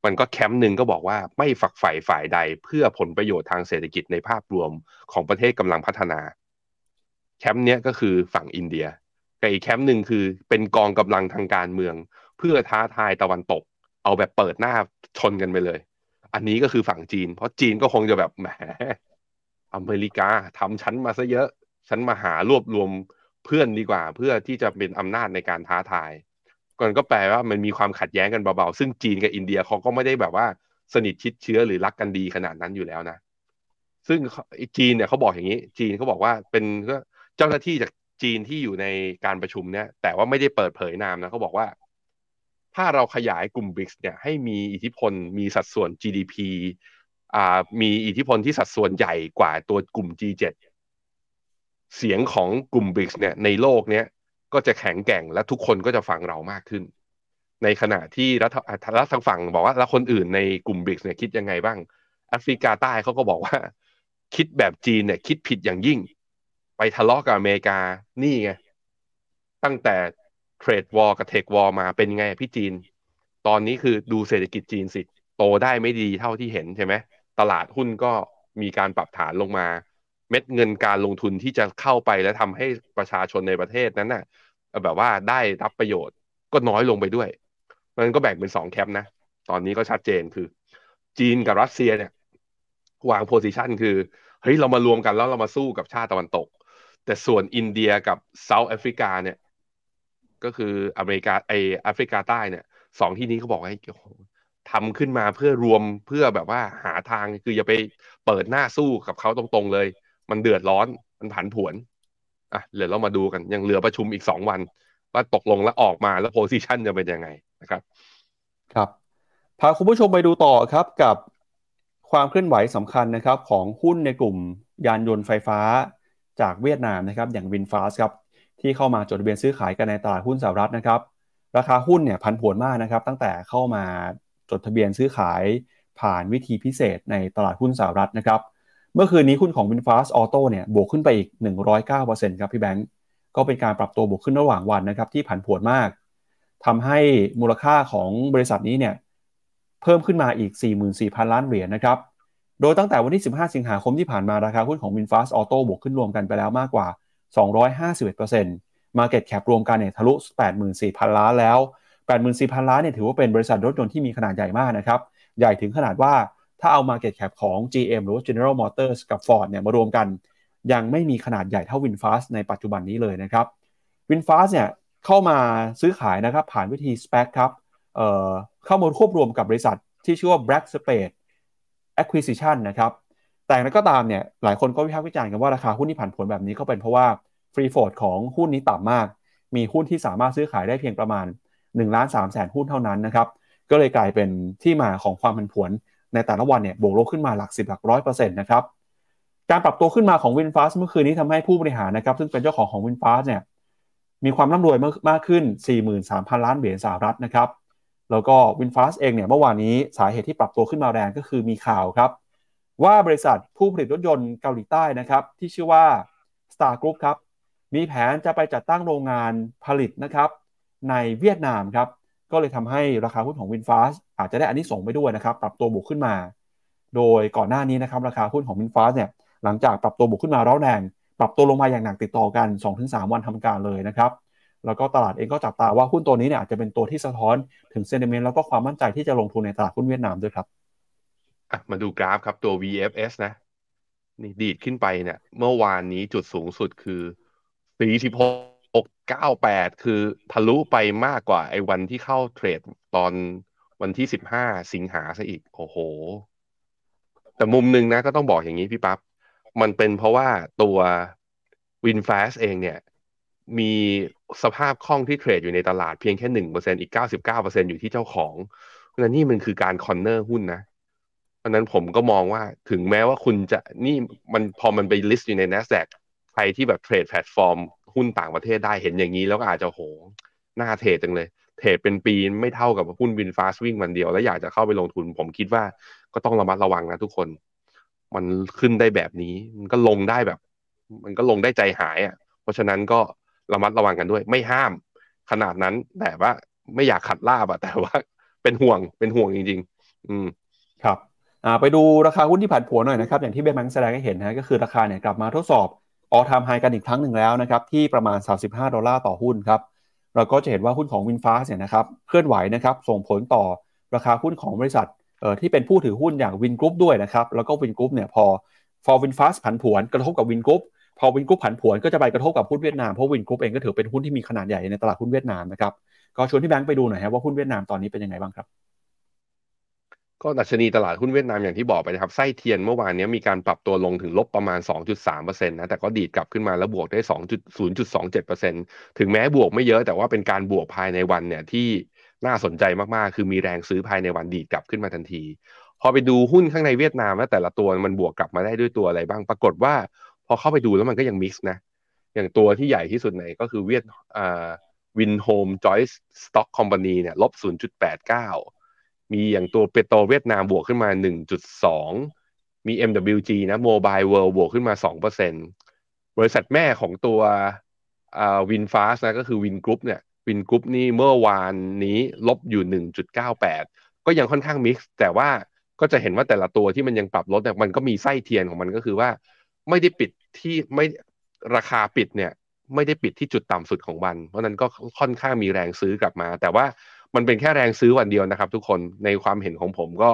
มันก็แคมป์หนึ่งก็บอกว่าไม่ฝักใฝ่ฝ่ายใดเพื่อผลประโยชน์ทางเศรษฐกิจในภาพรวมของประเทศกำลังพัฒนา แคมป์นี้ก็คือฝั่งอินเดียกับอีกแคมป์หนึ่งคือเป็นกองกำลังทางการเมือง เพื่อท้าทายตะวันตก เอาแบบเปิดหน้าชนกันไปเลย อันนี้ก็คือฝั่งจีน เพราะจีนก็คงจะแบบแหมอเมริกาทำฉันมาซะเยอะ ฉันมาหารวบรวมเพื่อนดีกว่า เพื่อที่จะเป็นอำนาจในการท้าทายก่อนก็แปลว่ามันมีความขัดแย้งกันเบาๆ ซึ่งจีนกับอินเดียเขาก็ไม่ได้แบบว่าสนิทชิดเชื้อหรือรักกันดีขนาดนั้นอยู่แล้วนะ ซึ่งจีนเนี่ยเขาบอกอย่างนี้ จีนเขาบอกว่าเป็นเจ้าหน้าที่จากจีนที่อยู่ในการประชุมเนี่ย แต่ว่าไม่ได้เปิดเผยนามนะเขาบอกว่า ถ้าเราขยายกลุ่ม BRICS เนี่ยให้มีอิทธิพลมีสัดส่วน GDP อ่ามีอิทธิพลที่สัดส่วนใหญ่กว่าตัวกลุ่ม G7 เสียงของกลุ่ม BRICS เนี่ยในโลกเนี้ยก็จะแข็งแกร่งและทุกคนก็จะฟังเรามากขึ้น ในขณะที่รัฐรัฐทางฝั่งบอกว่าแล้วคนอื่นในกลุ่ม BRICS เนี่ยคิดยังไงบ้างแอฟริกาใต้เขาก็บอกว่า คิดแบบจีนเนี่ยคิดผิดอย่างยิ่ง ไปทะเลาะกับอเมริกานี่ไงตั้งแต่ trade war กับ tech war มาเป็นไงพี่จีน ตอนนี้คือดูเศรษฐกิจจีนสิ โตได้ไม่ดีเท่าที่เห็นใช่ไหมตลาดหุ้นก็มีการปรับฐานลงมา เม็ดเงินการลงทุนที่จะเข้าไปและทำให้ประชาชนในประเทศนั้นน่ะแบบว่าได้รับประโยชน์ก็น้อยลงไปด้วยมันก็แบ่งเป็นสองแคปนะ ตอนนี้ก็ชัดเจนคือ จีนกับรัสเซียเนี่ยวาง position คือเฮ้ยเรามารวมกันแล้วเรามาสู้กับชาติตะวันตก แต่ส่วนอินเดียกับเซาท์แอฟริกาเนี่ย ก็คืออเมริกาไอแอฟริกาใต้เนี่ยสองที่นี้เขาบอกให้ทำขึ้นมาเพื่อรวมเพื่อแบบว่าหาทางคืออย่าไปเปิดหน้าสู้กับเขาตรงๆเลย มันเดือดร้อนมันผันผวนอะเดี๋ยวเรามาดูกันยังเหลือประชุมอีกสองวัน ว่าตกลงแล้วออกมาแล้วโพซิชันจะเป็นยังไงนะครับ ครับพาคุณผู้ชมไปดูต่อครับกับความเคลื่อนไหวสำคัญนะครับของหุ้นในกลุ่มยานยนต์ไฟฟ้าจากเวียดนามนะครับ อย่างวินฟาสครับ ที่เข้ามาจดทะเบียนซื้อขายกันในตลาดหุ้นสหรัฐนะครับ ราคาหุ้นเนี่ยพันผวนมากนะครับ ตั้งแต่เข้ามาจดทะเบียนซื้อขายผ่านวิธีพิเศษในตลาดหุ้นสหรัฐนะครับ เมื่อคืนนี้หุ้นของ VinFast Auto เนี่ยบวกขึ้นไปอีก 109%ครับพี่แบงก์ก็เป็นการปรับตัวบวกขึ้นระหว่างวันนะครับที่ผันผวนมากทำให้มูลค่าของบริษัทนี้เนี่ยเพิ่มขึ้นมาอีก 44,000 ล้านเหรียญนะครับ โดยตั้งแต่วันที่ 15 สิงหาคมที่ผ่านมาราคาหุ้นของ VinFast Auto บวกขึ้นรวมกันไปแล้วมากกว่า 251% Market Cap รวมกันเนี่ยทะลุ 84,000 ล้านแล้ว 84,000 ล้านเนี่ยถือว่าเป็นบริษัทรถยนต์ที่มีขนาดใหญ่มากนะครับ ใหญ่ถึงขนาดว่าถ้าเอา Market Cap ของ GM หรือว่า General Motors กับ Ford เนี่ยมารวมกัน ยังไม่มีขนาดใหญ่เท่า VinFast ในปัจจุบันนี้เลยนะครับ VinFast เนี่ยเข้ามาซื้อขายนะครับผ่านวิธี SPAC ครับเเข้ามาควบรวมกับบริษัทที่ชื่อว่า Black Spade Acquisition นะครับ แต่นั้นก็ตามเนี่ยหลายคนก็วิพากษ์วิจารณ์กันว่าราคาหุ้นที่ผันผวนแบบนี้ก็เป็นเพราะว่าฟรีโฟดของหุ้นนี้ต่ำมาก มีหุ้นที่สามารถซื้อขายได้เพียงประมาณ1ล้าน3แสนหุ้นเท่านั้นนะครับก็เลยกลายเป็นที่มาของความผันผวน ในแต่ละวันเนี่ยบวกลบขึ้นมาหลักสิบหลักร้อยเปอร์เซ็นต์นะครับการปรับตัวขึ้นมาของวินฟาสเมื่อคืนนี้ทำให้ผู้บริหารนะครับซึ่งเป็นเจ้าของของวินฟาสเนี่ยมีความร่ำรวยมากขึ้น 43,000 ล้านเหรียญสหรัฐนะครับแล้วก็วินฟาสเองเนี่ยเมื่อวานนี้สาเหตุที่ปรับตัวขึ้นมาแรงก็คือมีข่าวครับ ว่าบริษัทผู้ผลิตรถยนต์เกาหลีใต้นะครับที่ชื่อว่า Star Group ครับมีแผนจะไปจัดตั้งโรงงานผลิตนะครับในเวียดนามครับก็เลยทำให้ราคาหุ้นของวินฟาสอาจจะได้อันนี้ส่งไปด้วยนะครับปรับตัวบวกขึ้นมา โดยก่อนหน้านี้นะครับราคาหุ้นของวินฟาสเนี่ยหลังจากปรับตัวบวกขึ้นมาร้อนแรง ปรับตัวลงมาอย่างหนักติดต่อกัน 2-3 วันทำการเลยนะครับแล้วก็ตลาดเองก็จับตาว่าหุ้นตัวนี้เนี่ยอาจจะเป็นตัวที่สะท้อนถึงเซนติเมนต์แล้วก็ความมั่นใจที่จะลงทุนในตลาดหุ้นเวียดนามด้วยครับ มาดูกราฟครับตัว VFS นะ นี่ดีดขึ้นไปเนี่ย เมื่อวานนี้จุดสูงสุดคือสี่สิบหกเก้าแปดคือทะลุไปมากกว่าไอ้วันที่เข้าเทรดตอนวันที่สิบห้าสิงหาซะอีก โอ้โห แต่มุมหนึ่งนะก็ต้องบอกอย่างนี้พี่ปั๊บมันเป็นเพราะว่าตัว VinFast เองเนี่ย มีสภาพคล่องที่ trade อยู่ในตลาดเพียงแค่หนึ่งเปอร์เซ็นต์อีกเก้าสิบเก้าเปอร์เซ็นต์อยู่ที่เจ้าของนั้นนี่มันคือการ corner หุ้นนะ เพราะนั้นผมก็มองว่าถึงแม้ว่าคุณจะนี่มันพอมันไป list อยู่ใน NASDAQ ใครที่แบบ trade platformหุ้นต่างประเทศได้เห็นอย่างนี้แล้วก็อาจจะโหน้าเทรดจังเลย เทรดเป็นปีไม่เท่ากับหุ้นวินฟาสวิ่งวันเดียว แล้วอยากจะเข้าไปลงทุน ผมคิดว่าก็ต้องระมัดระวังนะทุกคน มันขึ้นได้แบบนี้ มันก็ลงได้แบบ มันก็ลงได้ใจหายอะ เพราะฉะนั้นก็ระมัดระวังกันด้วย ไม่ห้าม ขนาดนั้นแต่ว่าไม่อยากขัดลาบอะแต่ว่าเป็นห่วงเป็นห่วงจริง ๆ อืมครับ ไปดูราคาหุ้นที่ผันผวนหน่อยนะครับ อย่างที่เบนมังแสดงให้เห็นนะก็คือราคาเนี่ยกลับมาทดสอบall time high กันอีกครั้งหนึ่งแล้วนะครับ ที่ประมาณ 35 ดอลลาร์ต่อหุ้นครับ เราก็จะเห็นว่าหุ้นของ VinFast เนี่ยนะครับเคลื่อนไหวนะครับส่งผลต่อราคาหุ้นของบริษัทเอ่อที่เป็นผู้ถือหุ้นอย่าง Vingroup ด้วยนะครับ แล้วก็ Vingroup เนี่ยพอพอ VinFast ผันผวนกระทบกับ Vingroup พอ Vingroup ผันผวนก็จะไปกระทบกับหุ้นเวียดนามเพราะ Vingroup เองก็ถือเป็นหุ้นที่มีขนาดใหญ่ในตลาดหุ้นเวียดนามนะครับก็ชวนพี่แบงค์ไปดูหน่อยครับว่าหุ้นเวียดนามตอนนี้เป็นยังไงบ้างครับ ก็ดัชนีตลาดหุ้นเวียดนามอย่างที่บอกไปนะครับไส้เทียนเมื่อวานนี้มีการปรับตัวลงถึงลบประมาณ 2.3%นะแต่ก็ดีดกลับขึ้นมาแล้วบวกได้ 2.0.27%ถึงแม้บวกไม่เยอะแต่ว่าเป็นการบวกภายในวันเนี่ยที่น่าสนใจมากๆ คือมีแรงซื้อภายในวันดีดกลับขึ้นมาทันที พอไปดูหุ้นข้างในเวียดนามว่าแต่ละตัวมันบวกกลับมาได้ด้วยตัวอะไรบ้างปรากฏว่า พอเข้าไปดูแล้วมันก็ยัง mix นะอย่างตัวที่ใหญ่ที่สุดในก็คือเวียดอ่า Vinhomes Joint Stock Company เนี่ยลบ0.89 มีอย่างตัว PetroVietnam บวกขึ้นมา 1.2 มี MWG นะ Mobile World บวกขึ้นมา 2%บริษัทแม่ของตัว VinFast นะก็คือ Vingroup เนี่ย Vingroup นี่เมื่อวานนี้ลบอยู่ 1.98 ก็ยังค่อนข้าง mix แต่ว่าก็จะเห็นว่าแต่ละตัวที่มันยังปรับลดเนี่ยมันก็มีไส้เทียนของมันก็คือว่า ไม่ได้ปิดที่ไม่ราคาปิดเนี่ย ไม่ได้ปิดที่จุดต่ำสุดของวัน เพราะนั้นก็ค่อนข้างมีแรงซื้อกลับมา แต่ว่า มันเป็นแค่แรงซื้อวันเดียวนะครับ ทุกคนในความเห็นของผมก็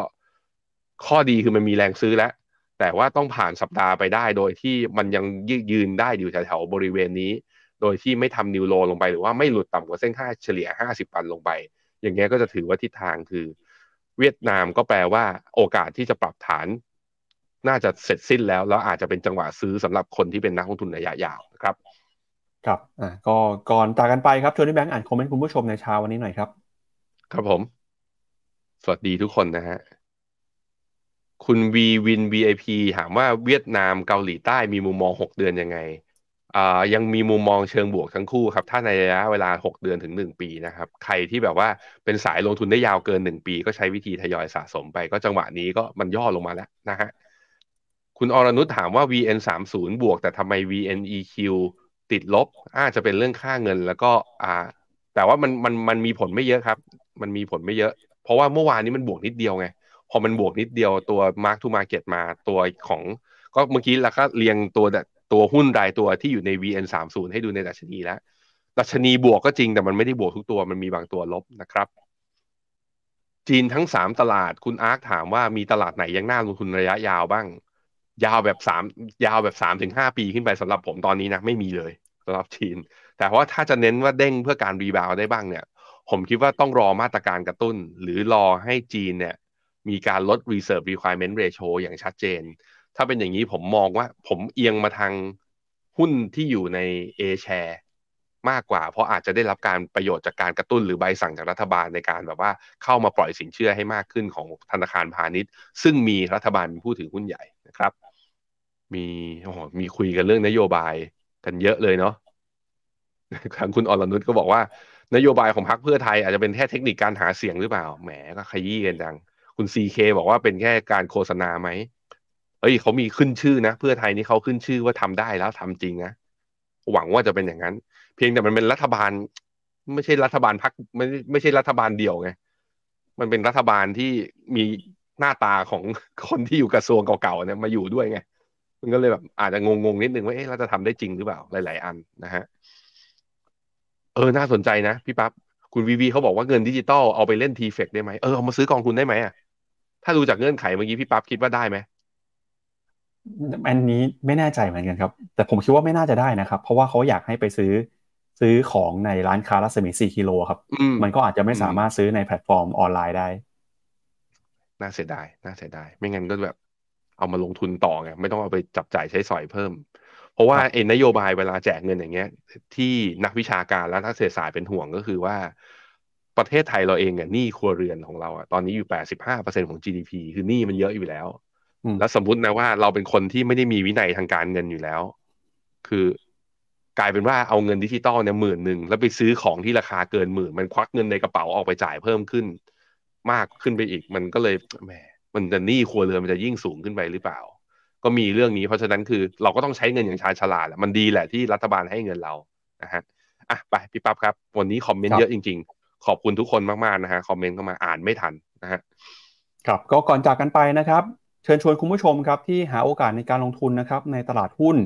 ข้อดีคือมันมีแรงซื้อแล้ว แต่ว่าต้องผ่านสัปดาห์ไปได้โดยที่มันยังยืยืนได้อยู่แถวๆบริเวณนี้ โดยที่ไม่ทำนิวโลลงไปหรือว่าไม่หลุดต่ำกว่าเส้นค่าเฉลี่ย 50ปันลงไป อย่างเงี้ยก็จะถือว่าทิศทางคือ เวียดนามก็แปลว่าโอกาสที่จะปรับฐาน น่าจะเสร็จสิ้นแล้วแล้วอาจจะเป็นจังหวะซื้อสำหรับคนที่เป็นนักลงทุนระยะยาวนะครับ ครับอ่าก็ก่อนจากกันไปครับชวนที่แบงค์อ่านคอมเมนต์คุณผู้ชมในเช้าวันนี้หน่อยครับ ครับผม สวัสดีทุกคนนะฮะ คุณวีวิน VIP ถามว่าเวียดนามเกาหลีใต้มีมุมมองหกเดือนยังไงอ่ายังมีมุมมองเชิงบวกทั้งคู่ครับ ถ้าในระยะเวลาหกเดือนถึงหนึ่งปีนะครับ ใครที่แบบว่าเป็นสายลงทุนได้ยาวเกินหนึ่งปี ก็ใช้วิธีทยอยสะสมไป ก็จังหวะนี้ก็มันย่อลงมาแล้วนะฮะ คุณอรนุชถามว่า VN สามศูนย์บวก แต่ทำไม VNEQ ติดลบอาจจะเป็นเรื่องค่าเงินแล้วก็อ่าแต่ว่ามันมันมันมีผลไม่เยอะครับ มันมีผลไม่เยอะ เพราะว่าเมื่อวานนี้มันบวกนิดเดียวไง พอมันบวกนิดเดียวตัว Mark to Market มาตัวของก็เมื่อกี้เราก็เรียงตัวตัวหุ้นรายตัวที่อยู่ใน VN30 ให้ดูในดัชนีแล้วดัชนีบวกก็จริงแต่มันไม่ได้บวกทุกตัวมันมีบางตัวลบนะครับ จีนทั้งสามตลาดคุณอาร์คถามว่ามีตลาดไหนยังน่าลงทุนระยะยาวบ้าง ยาวแบบสามยาวแบบสามถึงห้าปีขึ้นไปสำหรับผมตอนนี้นะไม่มีเลยสำหรับจีน แต่ว่าถ้าจะเน้นว่าเด้งเพื่อการรีบาวได้บ้างเนี่ย ผมคิดว่าต้องรอมาตรการกระตุ้น หรือรอให้จีนเนี่ยมีการลด reserve requirement ratio อย่างชัดเจน ถ้าเป็นอย่างนี้ผมมองว่าผมเอียงมาทางหุ้นที่อยู่ใน A share มากกว่า เพราะอาจจะได้รับการประโยชน์จากการกระตุ้นหรือใบสั่งจากรัฐบาลในการแบบว่าเข้ามาปล่อยสินเชื่อให้มากขึ้นของธนาคารพาณิชย์ ซึ่งมีรัฐบาลเป็นผู้ถือหุ้นใหญ่นะครับ มีโอ้มีคุยกันเรื่องนโยบายกันเยอะเลยเนาะทางคุณอรนุชก็บอกว่า นโยบายของพรรคเพื่อไทยอาจจะเป็นแค่เทคนิคการหาเสียงหรือเปล่า แหมก็ขยี้กันจัง คุณซีเคบอกว่าเป็นแค่การโฆษณาไหมเอ้ยเขามีขึ้นชื่อนะ เพื่อไทยนี่เขาขึ้นชื่อว่าทำได้แล้วทำจริงนะหวังว่าจะเป็นอย่างนั้น เพียงแต่มันเป็นรัฐบาล ไม่ใช่รัฐบาลพักไม่ไม่ใช่รัฐบาลเดียวไงมันเป็นรัฐบาลที่มีหน้าตาของคนที่อยู่กระทรวงเก่าๆเนี่ยมาอยู่ด้วยไงมันก็เลยแบบอาจจะงงๆนิดนึงว่าเอ๊ะเราจะทำได้จริงหรือเปล่าหลาย ๆ อันนะฮะ ออน่าสนใจนะพี่ปับ๊บคุณวีวีเขาบอกว่าเงินดิจิตอลเอาไปเล่นทีเฟกได้ไหมเออเอามาซื้อกองทุนได้ไหมอะถ้าดูจากเงื่อนไขเมื่อกี้พี่ปั๊บคิดว่าได้ไหมอันนี้ไม่แน่ใจเหมือนกันครับ แต่ผมคิดว่าไม่น่าจะได้นะครับ เพราะว่าเขาอยากให้ไปซื้อซื้อของในร้านค้ารัศมี4กิโลครับอืมมันก็อาจจะไม่สามารถซื้อในแพลตฟอร์มออนไลน์ได้ น่าเสียดายน่าเสียดาย ไม่งั้นก็แบบ เอามาลงทุนต่อไงไม่ต้องเอาไปจับจ่ายใช้สอยเพิ่มเพ ราะว่าครับไอ้นโยบายเวลาแจกเงินอย่างเงี้ย ที่นักวิชาการและนักเศรษฐศาสตร์เป็นห่วงก็คือว่า ประเทศไทยเราเองเนี่ยหนี้ครัวเรือนของเราอะตอนนี้อยู่85%ของ GDP คือหนี้มันเยอะอยู่แล้วอืมแล้วสมมุตินะว่าเราเป็นคนที่ไม่ได้มีวินัยทางการเงินอยู่แล้ว คือกลายเป็นว่าเอาเงินดิจิตอลเนี่ยหมื่นหนึ่งแล้วไปซื้อของที่ราคาเกินหมื่นมันควักเงินในกระเป๋าออกไปจ่ายเพิ่มขึ้น มากขึ้นไปอีกมันก็เลยแหมมันจะหนี้ครัวเรือนมันจะยิ่งสูงขึ้นไปหรือเปล่า ก็มีเรื่องนี้ เพราะฉะนั้นคือเราก็ต้องใช้เงินอย่างชาญฉลาดแหละมันดีแหละที่รัฐบาลให้เงินเรานะฮะอะไปพี่ปั๊บครับ วันนี้คอมเมนครัต์บเยอะจริง ๆ ขอบคุณทุกคนมากๆนะฮะคอมเมนต์เข้ามาอ่านไม่ทันนะฮะครับก็ก่อนจากกันไปนะครับ เชิญชวนคุณผู้ชมครับที่หาโอกาสในการลงทุนนะครับในตลาดหุ้น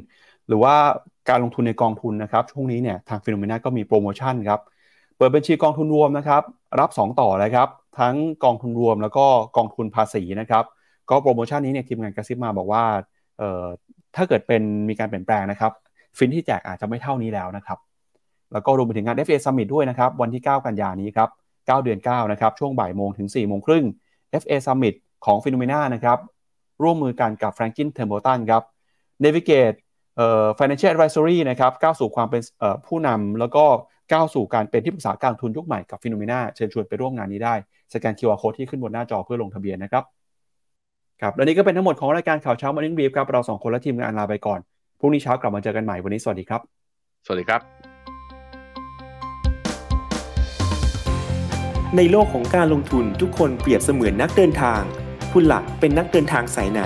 หรือว่าการลงทุนในกองทุนนะครับช่วงนี้เนี่ยทางฟิโนเมนาก็มีโปรโมชั่นครับเปิดบัญชีกองทุนรวมนะครับ รับ 2 ต่อเลยครับ ทั้งกองทุนรวมแล้วก็กองทุนภาษีนะครับ ก็โปรโมชั่นนี้เนี่ยทีมงานกระซิบมาบอกว่าเอ่อถ้าเกิดเป็นมีการเปลี่ยนแปลงนะครับ ฟินที่แจกอาจจะไม่เท่านี้แล้วนะครับ แล้วก็รวมไปถึงงาน FA Summit ด้วยนะครับ วันที่ 9 กันยานี้ครับ 9 เดือน 9 นะครับ ช่วงบ่ายโมงถึง4โมงครึ่ง FA Summit ของ p h e n o m e n a นะครับ ร่วมมือกันกับ Franklin Templeton ครับ Navigate เอ่อ Financial Advisory นะครับก้าวสู่ความเป็นเอ่อผู้นำแล้วก็ก้าวสู่การเป็นที่ปรึกษาการทุนยุคใหม่กับ p h e n o m e n a เชิญชวนไปร่วมงานนี้ได้สแกน QR Code ที่ขึ้นบนหน้าจอเพื่อลงทะเบียนนะครับ ครับและนี่ก็เป็นทั้งหมดของรายการข่าวเช้า Morning Brief ครับ เราสองคนและทีมงานลาไปก่อน พรุ่งนี้เช้ากลับมาเจอกันใหม่ วันนี้สวัสดีครับ สวัสดีครับ ในโลกของการลงทุนทุกคนเปรียบเสมือนนักเดินทาง คุณหลักเป็นนักเดินทางสายไหน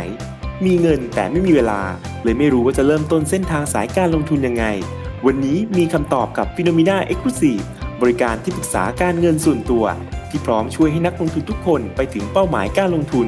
มีเงินแต่ไม่มีเวลา เลยไม่รู้ว่าจะเริ่มต้นเส้นทางสายการลงทุนยังไง วันนี้มีคำตอบกับ p h e n o m e n a Exclusive บริการที่ปรึกษาการเงินส่วนตัว ที่พร้อมช่วยให้นักลงทุนทุกคนไปถึงเป้าหมายการลงทุน